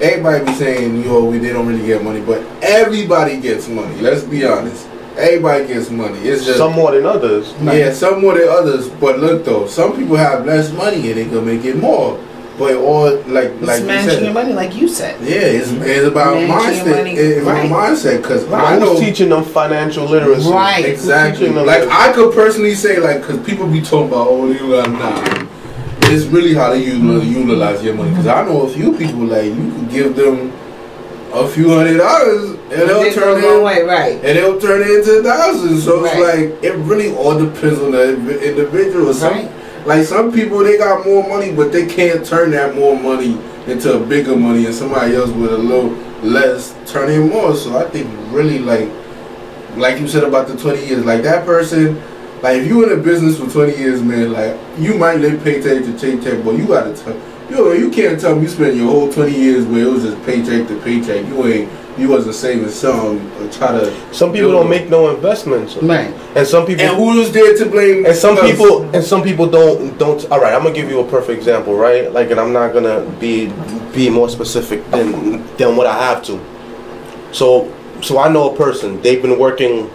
everybody be saying, yo, we they don't really get money, but everybody gets money. Let's be honest. Everybody gets money. It's just Some more than others. yeah, some more than others. But look though, some people have less money and they can make it more. But all like It's like you managing said, your money, like you said. yeah, it's, it's about Managing your mindset. money, It's about right. mindset because I I know was teaching them financial literacy. Right. Exactly. Like that. I could personally say, like, because people be talking about, oh, you got nah. It's really how to util- utilize your money. Because I know a few people, like, you could give them a few hundred dollars, and they'll turn it, way, right. and they'll turn it into thousands. So Right. it's like it really all depends on the individual. Some, Right. like some people, they got more money, but they can't turn that more money into a bigger money, and somebody else with a little less turn in more. So I think really like like you said about the 20 years, like that person, like if you in a business for 20 years, man, like you might live paycheck to paycheck, but you gotta tell, yo, you can't tell me you spent your whole 20 years where it was just paycheck to paycheck. You ain't, you wasn't saving some or try to. Some people don't make no investments, Right. and some people And who's there to blame? and some us? people and some people don't don't all right i'm gonna give you a perfect example right like and i'm not gonna be be more specific than than what i have to so so i know a person they've been working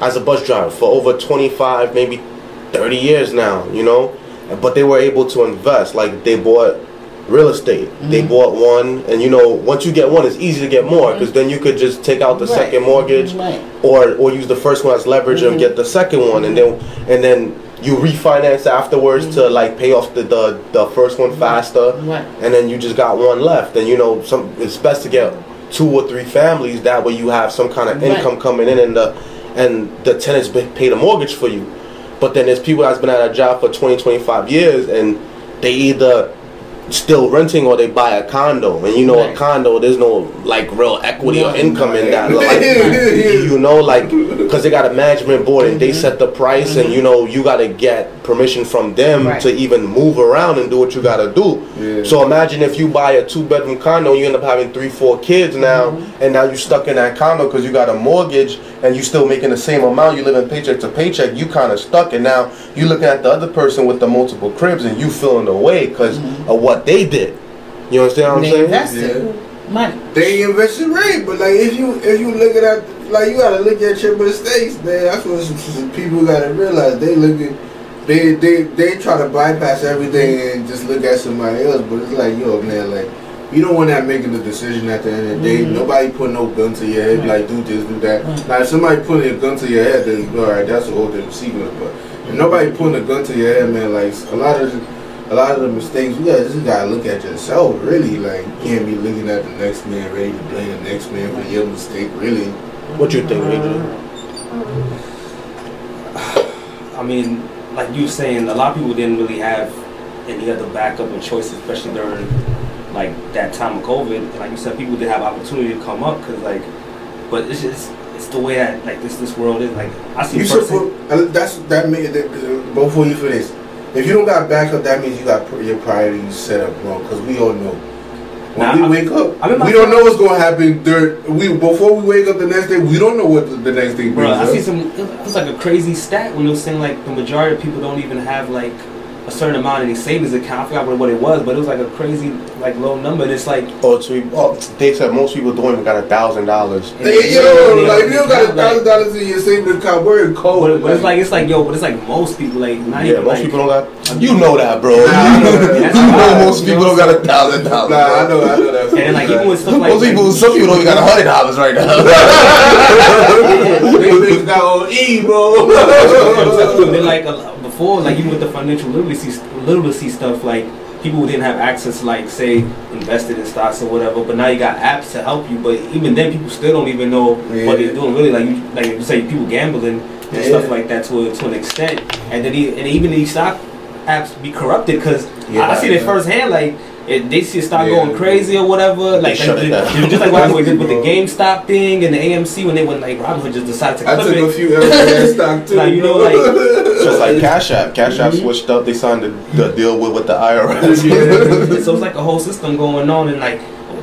as a bus driver for over 25 maybe 30 years now you know but they were able to invest. Like they bought real estate. They mm-hmm. bought one and you know once you get one it's easy to get more because mm-hmm. then you could just take out the Right. second mortgage Right. or or use the first one as leverage and mm-hmm. get the second one. And then and then you refinance afterwards to like pay off the, the the first one faster. Right. and then you just got one left. And you know some it's best to get two or three families. That way you have some kind of income coming in and the and the tenants pay the mortgage for you but then there's people that's been at a job for 20 25 years and they either still renting or they buy a condo and you know Right. a condo there's no like real equity or No. income in that like you know like because they got a management board and they mm-hmm. set the price and you mm-hmm. know you got to get permission from them Right. to even move around and do what you got to do Yeah. so imagine if you buy a two bedroom condo you end up having three four kids now mm-hmm. and now you're stuck in that condo because you got a mortgage and you still making the same amount you living paycheck to paycheck you kind of stuck and now you looking at the other person with the multiple cribs and you feeling away because of what they did you understand what i'm They saying invested money. They invested right, but like if you if you look at like you gotta look at your mistakes, man. That's what some, some people gotta realize. They look at they they they try to bypass everything and just look at somebody else. But it's like yo man, like you don't want that making the decision at the end of the day. Mm-hmm. Nobody put no gun to your head like do this do that. Now if somebody putting a gun to your head, then all right, that's a whole different sequence. But if nobody putting a gun to your head, man, like a lot of a lot of the mistakes, you gotta just gotta look at yourself, really. Like, you can't be looking at the next man, ready to blame the next man for your mistake, really. what you think adrian I mean, like you saying, a lot of people didn't really have any other backup or choice, especially during like that time of COVID. Like you said, people did have opportunity to come up because like, but it's just it's the way that like this this world is. Like I see You person- support, uh, that's, that made that, uh, before you finish, if you don't got backup, that means you got your priorities set up wrong, because we all know. When Nah, we I- wake up, I mean, we don't know what's gonna happen. During, we before we wake up the next day, we don't know what the, the next day brings Bro, I see some. It was like a crazy stat when was saying like the majority of people don't even have like a certain amount in a savings account. I forgot what, what it was, but it was like a crazy like low number. And it's like Oh, so we, oh, they said most people don't even got a thousand dollars. Hey, yo, like if you don't got a thousand dollars in your savings account, we're in cold. But, but it's like it's like yo, but it's like most people like not Yeah, even most like, people don't got. You know that, bro. Nah, I know that. you know most people don't got a thousand dollars. Nah, I know, I know that. And then like even with stuff like Most people, some people don't even got a hundred dollars right now. They niggas got on E, bro. and then like uh, before, like even with the financial literacy literacy stuff, like people who didn't have access, like say invested in stocks or whatever. But now you got apps to help you. But even then, people still don't even know Yeah. what they're doing. Really, like you like you say, people gambling and Yeah. stuff like that to a, to an extent. And then e- and even these stock apps be corrupted because Yeah, I, I see it firsthand. Like it, they see a stock going crazy or whatever. Like, shut like it down. just, like what happened with, with the GameStop thing and the AMC when they went like Robinhood just decided to I took it. a few L stock too. Like, you know, like, just like Cash App. Cash App mm-hmm. switched up. They signed the, the mm-hmm. deal with with the IRS. so it's like a whole system going on, and like,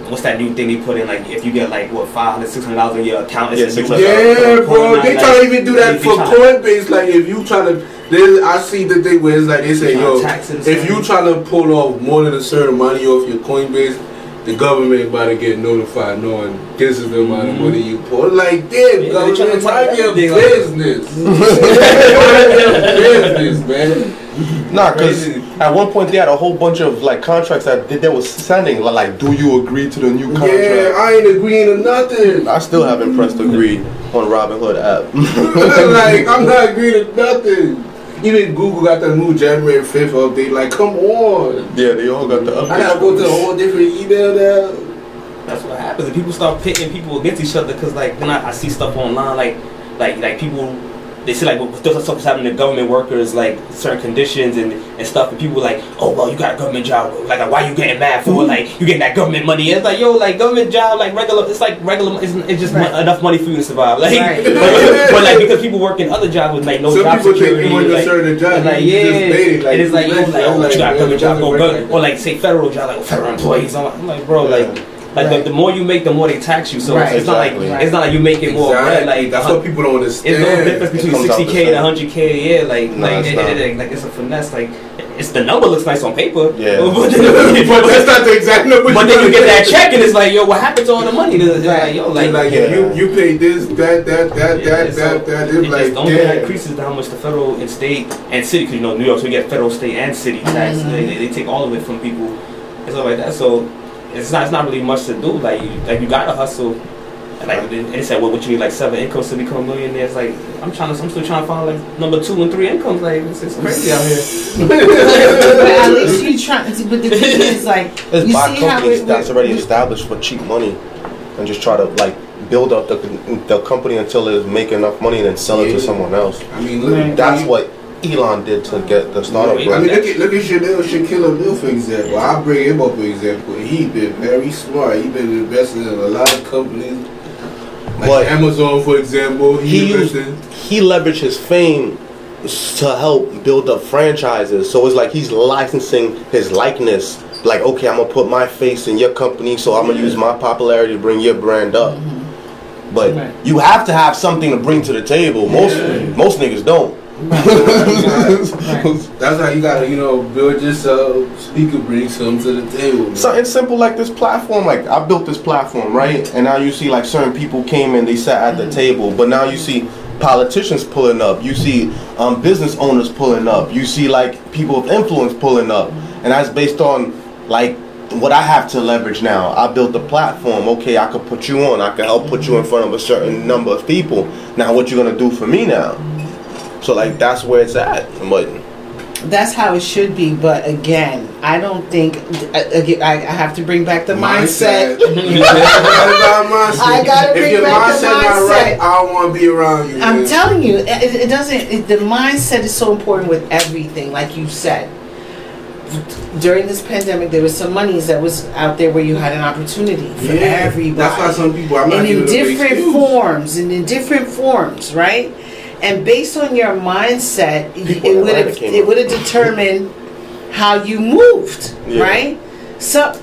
what's that new thing they put in? Like, if you get like what five hundred, six hundred dollars in your account, Yeah, it's a new- $600. Yeah, bro. They Like, try to even do that for Coinbase. Like, if you try to, there's, I see the thing where it's like they say, yo, tax it or if you something. try to pull off more than a certain money off your Coinbase, the government about to get notified knowing this is the amount of money you pull. Like, damn, they government, tryna mind tax your everything, business. Business, man. Nah, because at one point they had a whole bunch of like contracts that they, they was sending. li- Like, do you agree to the new contract? Yeah, contract? I ain't agreeing to nothing. I still haven't pressed agree on Robinhood app. like, I'm not agreeing to nothing. Even Google got the new January 5th update. Like, come on. yeah, they all got the updates. I gotta go to a whole different email now. That's what happens. And people start pitting people against each other because, like, when I, I see stuff online, like, like, like people, they say like, well, still stuff is happening to government workers, like certain conditions and, and stuff, and people like, oh well, you got a government job, like, why you getting mad for? Mm-hmm. Like, you getting that government money? It's like, yo, like government job, like regular, it's like regular, it's, it's just Right. mo- enough money for you to survive. Like, Right. but, but, like because people work in other jobs with like no Some job people think security, you want to like, serve the job. and, like, you yeah, just made it. Like, and it's like, yo, you like, left, oh, like, you got a government job, go doesn't go, work like or like say federal job, like federal employees. I'm like, I'm like, bro, like, like Right. the, the more you make, the more they tax you. So Right. it's not like Exactly. it's not like you make it more bread. Like that's what people don't understand. it's no difference between comes out the 60k same. and 100k a year. Like, Nah, like, it- it- it- like it's a finesse. Like, it's the number looks nice on paper. Yeah. but, that's not the exact number. but then you get that check and it's like, yo, what happened to all the money? It's Right. like, yo, Like, like, Yeah. you you pay this, that, that, that, Yeah, that, that, that. it like, that damn. increases how much the federal and state and city, because you know New York, so you get federal, state, and city tax. Mhm. They, they, they take all of it from people and stuff like that. So it's not it's not really much to do. Like you like you gotta hustle. And like they they said, well, what you need like seven incomes to become a millionaire? It's like I'm trying to, I'm still trying to find like number two and three incomes. Like it's, it's crazy out here. but at least you try. But the thing is, like, There's you buy see how companies it, that's already established for cheap money, and just try to like build up the the company until it's making enough money, and then sell it to someone else. I mean, look. Right. That's what Elon did to get the startup. Yeah, I mean, look at look at Chanel Shaquille O'Neal for example. I bring him up for example. He been very smart. He been investing in a lot of companies, like But- Amazon for example. He, He used he leveraged his fame to help build up franchises. So it's like he's licensing his likeness. Like, okay, I'm gonna put my face in your company, so I'm gonna use my popularity to bring your brand up. Mm-hmm. But you have to have something to bring to the table. Most most niggas don't. That's how you gotta, you know, build yourself so you can bring something to the table. man. Something simple like this platform. Like I built this platform, right? And now you see like certain people came and they sat at the table, but now you see politicians pulling up. You see um, business owners pulling up. You see like people of influence pulling up, and that's based on like what I have to leverage now. I built the platform. Okay, I could put you on. I can help put you in front of a certain number of people. Now, what you gonna do for me now? So like that's where it's at. But that's how it should be. But again, I don't think. I, I I have to bring back the mindset. You gotta have mindset. I gotta If bring your back the mindset not right, I don't want to be around you. I'm man. telling you, it, it doesn't. It, the mindset is so important with everything, like you said. During this pandemic, there was some monies that was out there where you had an opportunity for Yeah, everybody. That's why some people. I'm not and in giving them an different forms and in different forms, right? And based on your mindset, People it would have it would have determined how you moved, Yeah. right? So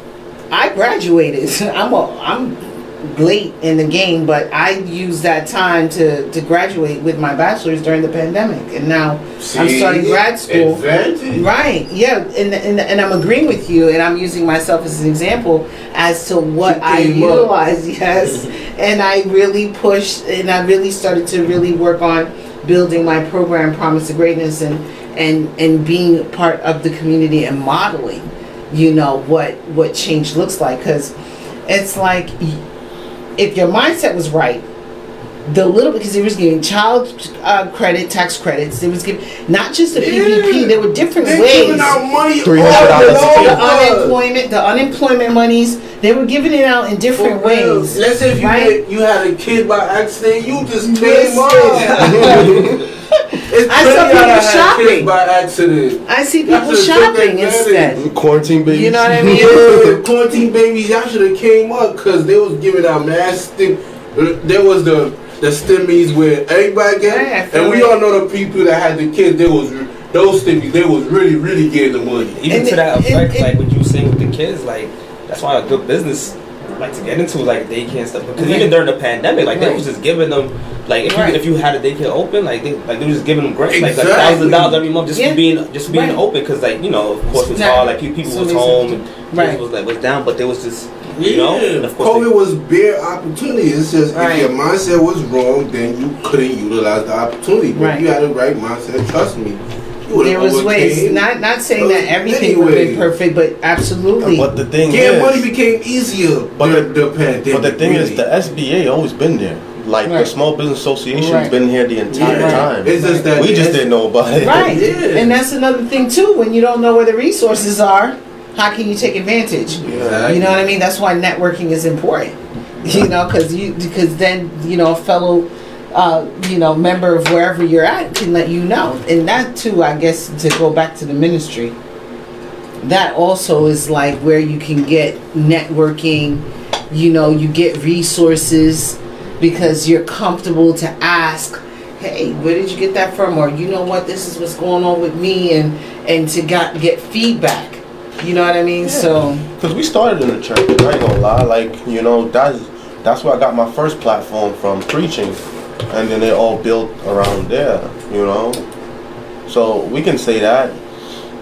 I graduated. I'm a, I'm late in the game, but I used that time to to graduate with my bachelor's during the pandemic, and now I'm starting grad school. Advantage. Right. Yeah. And, and and I'm agreeing with you, and I'm using myself as an example as to what You I came up. utilize. Yes. and I really pushed, and I really started to really work on building my program, Promise of Greatness, and and and being part of the community and modeling, you know what what change looks like, because it's like if your mindset was right the little because they was giving child uh, credit, tax credits. They was giving not just the PPP. Yeah. There were different They ways. giving out money $300 all the over. unemployment, the unemployment monies. They were giving it out in different For ways. Let's say if you right? had, you had a kid by accident, you just Listen. came up. It's I saw people shopping. by accident. I see people should've shopping instead. quarantine babies. You know what I mean? Yeah, quarantine babies, y'all should have came up because they was giving out mass thing. There was the the stimmies where everybody get, Yeah, and we like- all know the people that had the kids. They was those stimmies. They was really, really getting the money. Even And to that effect, it- like what you were saying with the kids, like that's why a good business like to get into like daycare and stuff. Because Right. even during the pandemic, like they was just giving them like if Right. you if you had a daycare open, like they like they were just giving them grants like a thousand dollars every month just Yeah. for being just for being Right. open. Because like you know of course it's was Nah. hard. Like people So was home and Right. kids was like was down, but there was just you know and of course COVID they- was bare opportunity. It's just Right. if your mindset was wrong, then you couldn't utilize the opportunity. But Right. you had the right mindset, trust me. There was ways. Not not saying that everything would have been ways. perfect, but absolutely. But the thing Getting is, money became easier But during the, pandemic. but the thing is, the SBA always been there. Like Right. the Small Business Association's Right. been here the entire Yeah. time. It's just that we just didn't know about it. Right. Yeah. And that's another thing too. When you don't know where the resources are, how can you take advantage? Exactly. You know what I mean? That's why networking is important. You know, because you because then you know a fellow, uh, you know, member of wherever you're at can let you know. And that too, I guess, to go back to the ministry, that also is like where you can get networking. You know, you get resources because you're comfortable to ask. Hey, where did you get that from? Or you know what? This is what's going on with me, and and to got get feedback. You know what I mean? So Because we started in the church. I ain't gonna lie. Like you know, that's that's where I got my first platform from preaching, and then it all built around there. You know, so we can say that.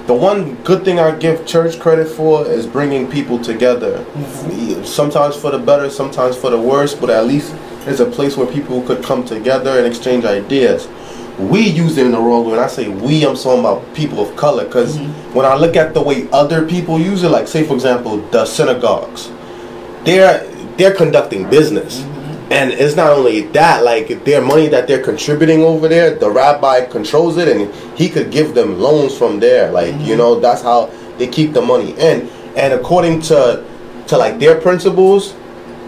The one good thing I give church credit for is bringing people together. Sometimes for the better, sometimes for the worse, but at least it's a place where people could come together and exchange ideas. We use it in the wrong way. When I say we, I'm talking about people of color. Because mm-hmm. when I look at the way other people use it, like say for example, the synagogues, they're they're conducting business. Mm-hmm. And it's not only that, like their money that they're contributing over there, the rabbi controls it and he could give them loans from there. Like, you mm-hmm. know, that's how they keep the money in. And according to to like their principles,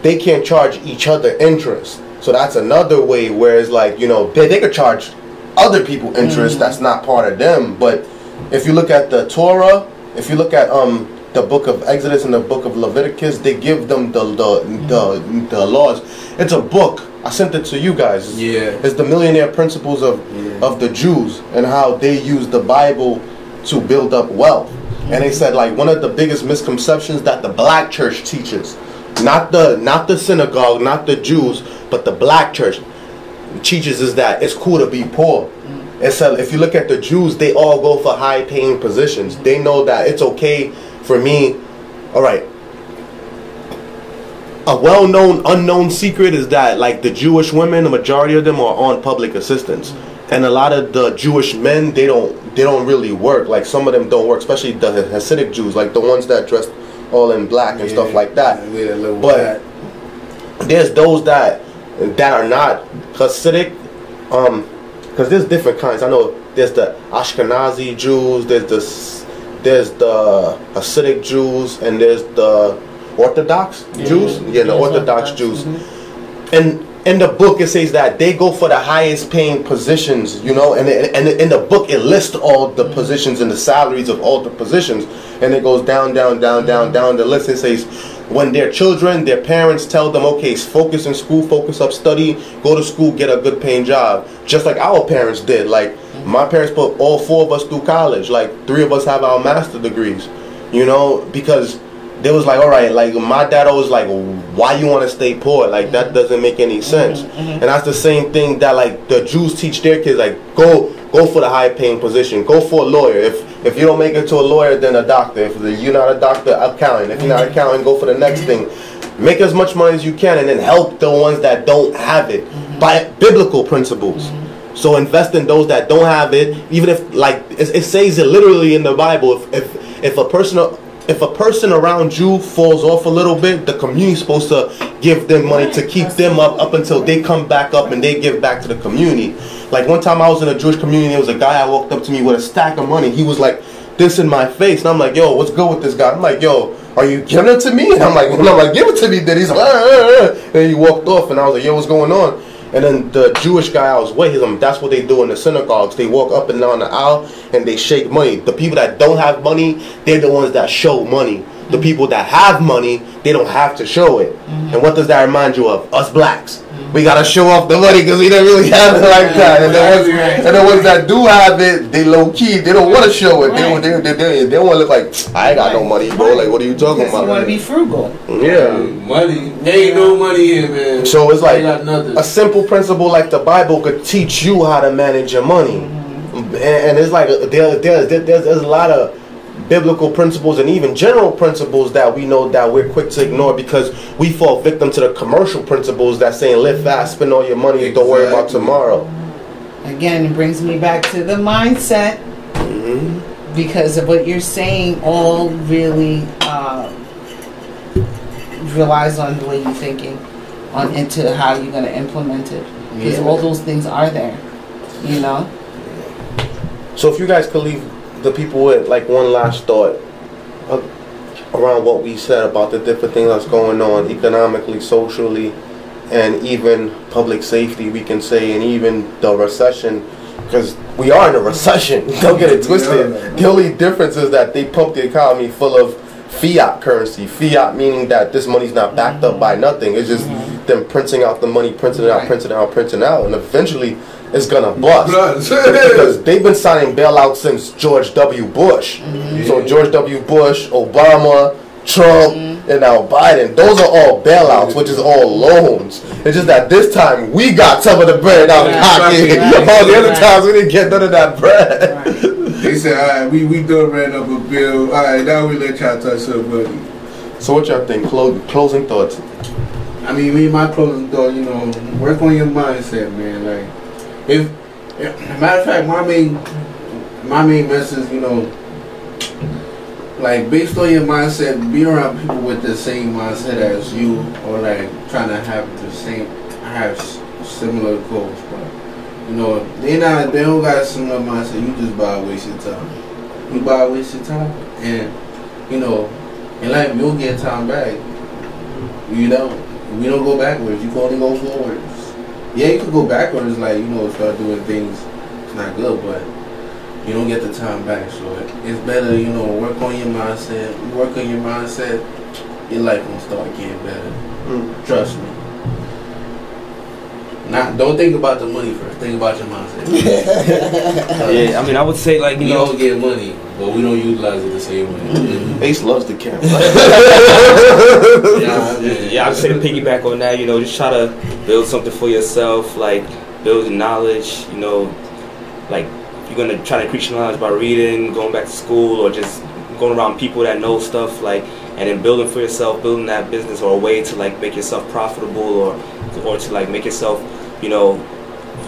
they can't charge each other interest. So that's another way where it's like, you know, they, they could charge other people interest that's not part of them. But if you look at the Torah, if you look at um the book of Exodus and the book of Leviticus, they give them the the the, the laws. It's a book. I sent it to you guys. Yeah. It's the millionaire principles of Yeah. of the Jews and how they use the Bible to build up wealth. And they said like one of the biggest misconceptions that the black church teaches, not the not the synagogue, not the Jews, but the black church teaches is that it's cool to be poor. And so if you look at the Jews, they all go for high paying positions. They know that it's okay for me. All right. A well known, unknown secret is that like the Jewish women, the majority of them are on public assistance. And a lot of the Jewish men, they don't they don't really work. Like some of them don't work, especially the Hasidic Jews, like the ones that dressed all in black and stuff like that. Yeah, But there's those that that are not Hasidic, um, because there's different kinds. I know there's the Ashkenazi Jews, there's the there's the Hasidic Jews, and there's the Orthodox Jews. Yeah, the Orthodox Orthodox, Jews. mhm. And in the book, it says that they go for the highest paying positions, you know, and and in the book it lists all the positions and the salaries of all the positions, and it goes down, down, down, down, down the list. It says when their children, their parents tell them, okay, focus in school, focus up, study, go to school, get a good paying job, just like our parents did. Like my parents put all four of us through college. Like three of us have our master degrees, you know, because they was like, all right, like my dad always like, why you want to stay poor? Like that mm-hmm. doesn't make any sense. Mm-hmm. Mm-hmm. And that's the same thing that like the Jews teach their kids, like go go for the high paying position, go for a lawyer. If if you don't make it to a lawyer, then a doctor. If you're not a doctor, accountant. If you're not accountant, go for the next thing. Make as much money as you can, and then help the ones that don't have it by biblical principles. So invest in those that don't have it, even if like it, it says it literally in the Bible. If if if a person if a person around you falls off a little bit, the community's supposed to give them money to keep them up up until they come back up and they give back to the community. Like one time I was in a Jewish community, there was a guy I walked up to me with a stack of money. He was like this in my face, and I'm like, yo, what's good with this guy? I'm like, yo, are you giving it to me? And I'm like, and I'm like, give it to me. Then he's like, ah, ah, ah. and he walked off, and I was like, yo, what's going on? And then the Jewish guy I was with him, that's what they do in the synagogues. They walk up and down the aisle and they shake money. The people that don't have money, they're the ones that show money. The people that have money, they don't have to show it. And what does that remind you of? Us blacks. We gotta show off the money because we didn't really have it like that. And the ones, and the ones that do have it, they low key, they don't want to show it. They don't, they, they, they, they want to look like I ain't got no money, bro. Like, what are you talking about? you want to be frugal. Yeah. Money. Ain't no money here, man. So it's like got a simple principle like the Bible could teach you how to manage your money, mm-hmm. and, and it's like there, there, there, there's, there's a lot of biblical principles and even general principles that we know that we're quick to ignore because we fall victim to the commercial principles that saying live fast, spend all your money, and don't worry about tomorrow. Again, it brings me back to the mindset Mm-hmm. because of what you're saying. All really uh, relies on the way you're thinking, on into how you're going to implement it. Because Yeah. all those things are there, you know. So if you guys could leave the people with like one last thought uh, around what we said about the different things that's going on economically, socially, and even public safety, we can say, and even the recession, because we are in a recession. Don't get it twisted. Yeah. The only difference is that they pump the economy full of fiat currency. Fiat meaning that this money's not backed up by nothing. It's just them printing out the money, printing it out, printing it out, printing it out, and eventually it's gonna bust because they've been signing bailouts since George W. Bush. Mm-hmm. So George W. Bush, Obama, Trump, mm-hmm. and now Biden. Those are all bailouts, which is all loans. It's just that this time we got some of the bread out of pocket. Right. All the other times we didn't get none of that bread. Right. They said, all right, we, we done ran up a bill. All right, now we let y'all touch some money. So what y'all think? Clo- closing thoughts. I mean, me, my closing thought, you know, work on your mindset, man. Like, if, if matter of fact, my main, my main message, you know, like based on your mindset, be around people with the same mindset as you, or like trying to have the same, have similar goals. But you know, they not, they don't got similar mindset. You just buy wasting time. You buy wasting time, and you know, in life you'll get time back. You don't. We don't go backwards. You can only go forwards. Yeah, you can go backwards, like you know, start doing things. It's not good, but you don't get the time back. So it's better, you know, work on your mindset. You work on your mindset, your life will start getting better. Mm. Trust me. Not don't think about the money first. Think about your mindset. Yeah, I mean, I would say like you We know, don't get money, but we don't utilize it the same way. Ace loves the camera. yeah, yeah, I would say to piggyback on that, you know, just try to build something for yourself, like building knowledge. You know, like you're gonna try to increase your knowledge by reading, going back to school, or just going around people that know stuff, like, and then building for yourself, building that business or a way to like make yourself profitable, or or to like make yourself, you know,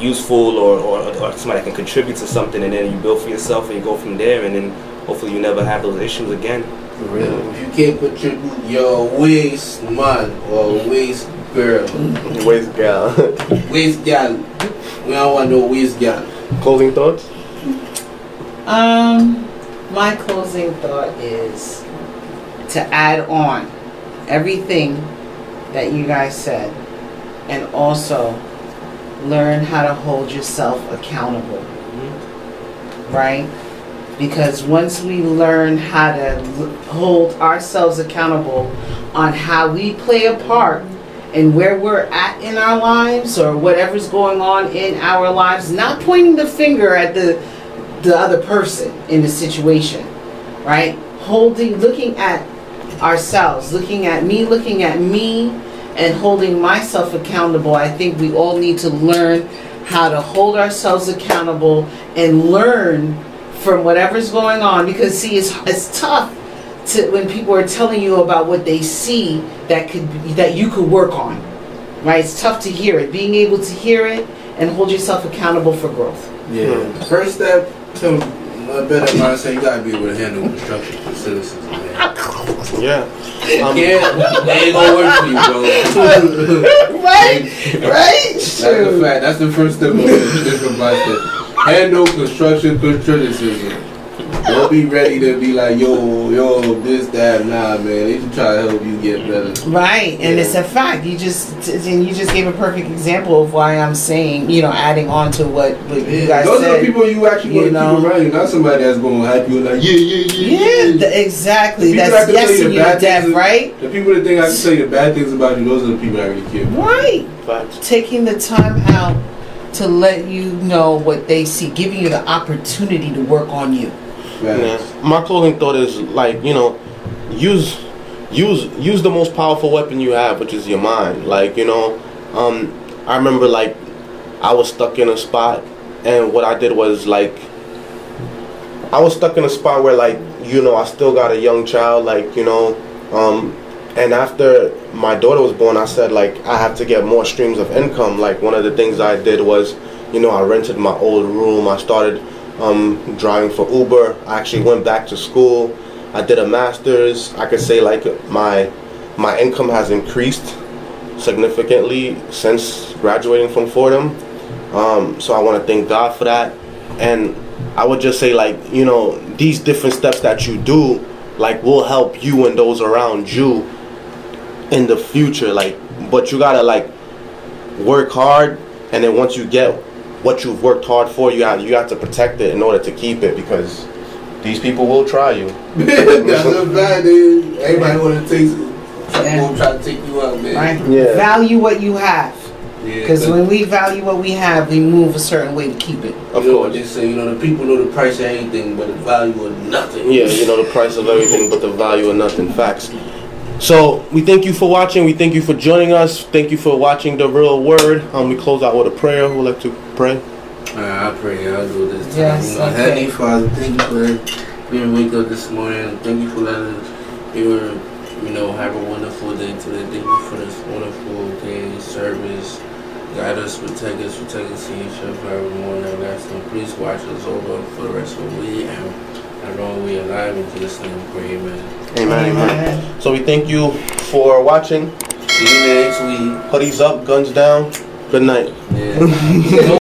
useful or, or, or somebody that can contribute to something and then you build for yourself and you go from there and then hopefully you never have those issues again. For real. If you can't contribute your waste man or waste girl, Where's gal? waste gal, we don't want no waste gal. Closing thoughts. Um, my closing thought is to add on everything that you guys said, and also learn how to hold yourself accountable. Right? Because once we learn how to hold ourselves accountable on how we play a part and where we're at in our lives or whatever's going on in our lives, not pointing the finger at the the other person in the situation, right? Holding, looking at ourselves, looking at me, looking at me, and holding myself accountable. I think we all need to learn how to hold ourselves accountable and learn from whatever's going on because see it's it's tough to when people are telling you about what they see that could that you could work on right it's tough to hear it being able to hear it and hold yourself accountable for growth Yeah. First step to a better mindset, you gotta be able to handle construction facilities, man. Yeah. Um, Yeah, they ain't gonna work for you, bro. right right That's the fact. That's the first step of a different mindset. Handle construction criticism. Don't be ready to be like, yo, yo, this, that, nah, man. They just try to help you get better. Right, and Yeah. it's a fact. You just and you just gave a perfect example of why I'm saying, you know, adding on to what, what you guys Those are the people you actually you want to know. keep around you, not somebody that's going to hype you like, yeah, yeah, yeah, yeah, the, exactly. The That's that can yes you to you to bad death, things- right? The people that think I can tell you the bad things about you, those are the people I really care about. Right. But. Taking the time out to let you know what they see, giving you the opportunity to work on you. My closing thought is like you know, use use use the most powerful weapon you have, which is your mind. Like you know, um, I remember like I was stuck in a spot, and what I did was like I was stuck in a spot where like you know I still got a young child, like you know, um, and after my daughter was born, I said like I have to get more streams of income. Like one of the things I did was, you know, I rented my old room. I started um, driving for Uber. I actually went back to school. I did a master's. I could say like my my income has increased significantly since graduating from Fordham. Um, so I want to thank God for that. And I would just say like you know these different steps that you do like will help you and those around you in the future. Like, but you gotta like work hard, and then once you get what you've worked hard for, you have you have to protect it in order to keep it because these people will try you. That's a bad dude. Everybody want to take, Yeah. try to take you out, man. Right? Yeah. Value what you have. Yeah, Because when we value what we have, we move a certain way to keep it. Of you know what course. they say, you know, the people know the price of anything, but the value of nothing. Yeah, you know the price of everything, but the value of nothing. Facts. So we thank you for watching. We thank you for joining us. Thank you for watching the real word. Um, we close out with a prayer. Who would like to pray? Alright, I pray I'll do this time. Yes, you know, okay. Heavenly Father, thank you for being wake up this morning. Thank you for letting us be able you know, have a wonderful day today. Thank you for this wonderful day, service. Guide us, protect us, protect us in each other forevermore and everlasting. Please watch us over for the rest of the week and as long we alive in Jesus' name, we pray, amen. Amen. Amen. So we thank you for watching. See you next week. Hoodies up, guns down. Good night. Yeah.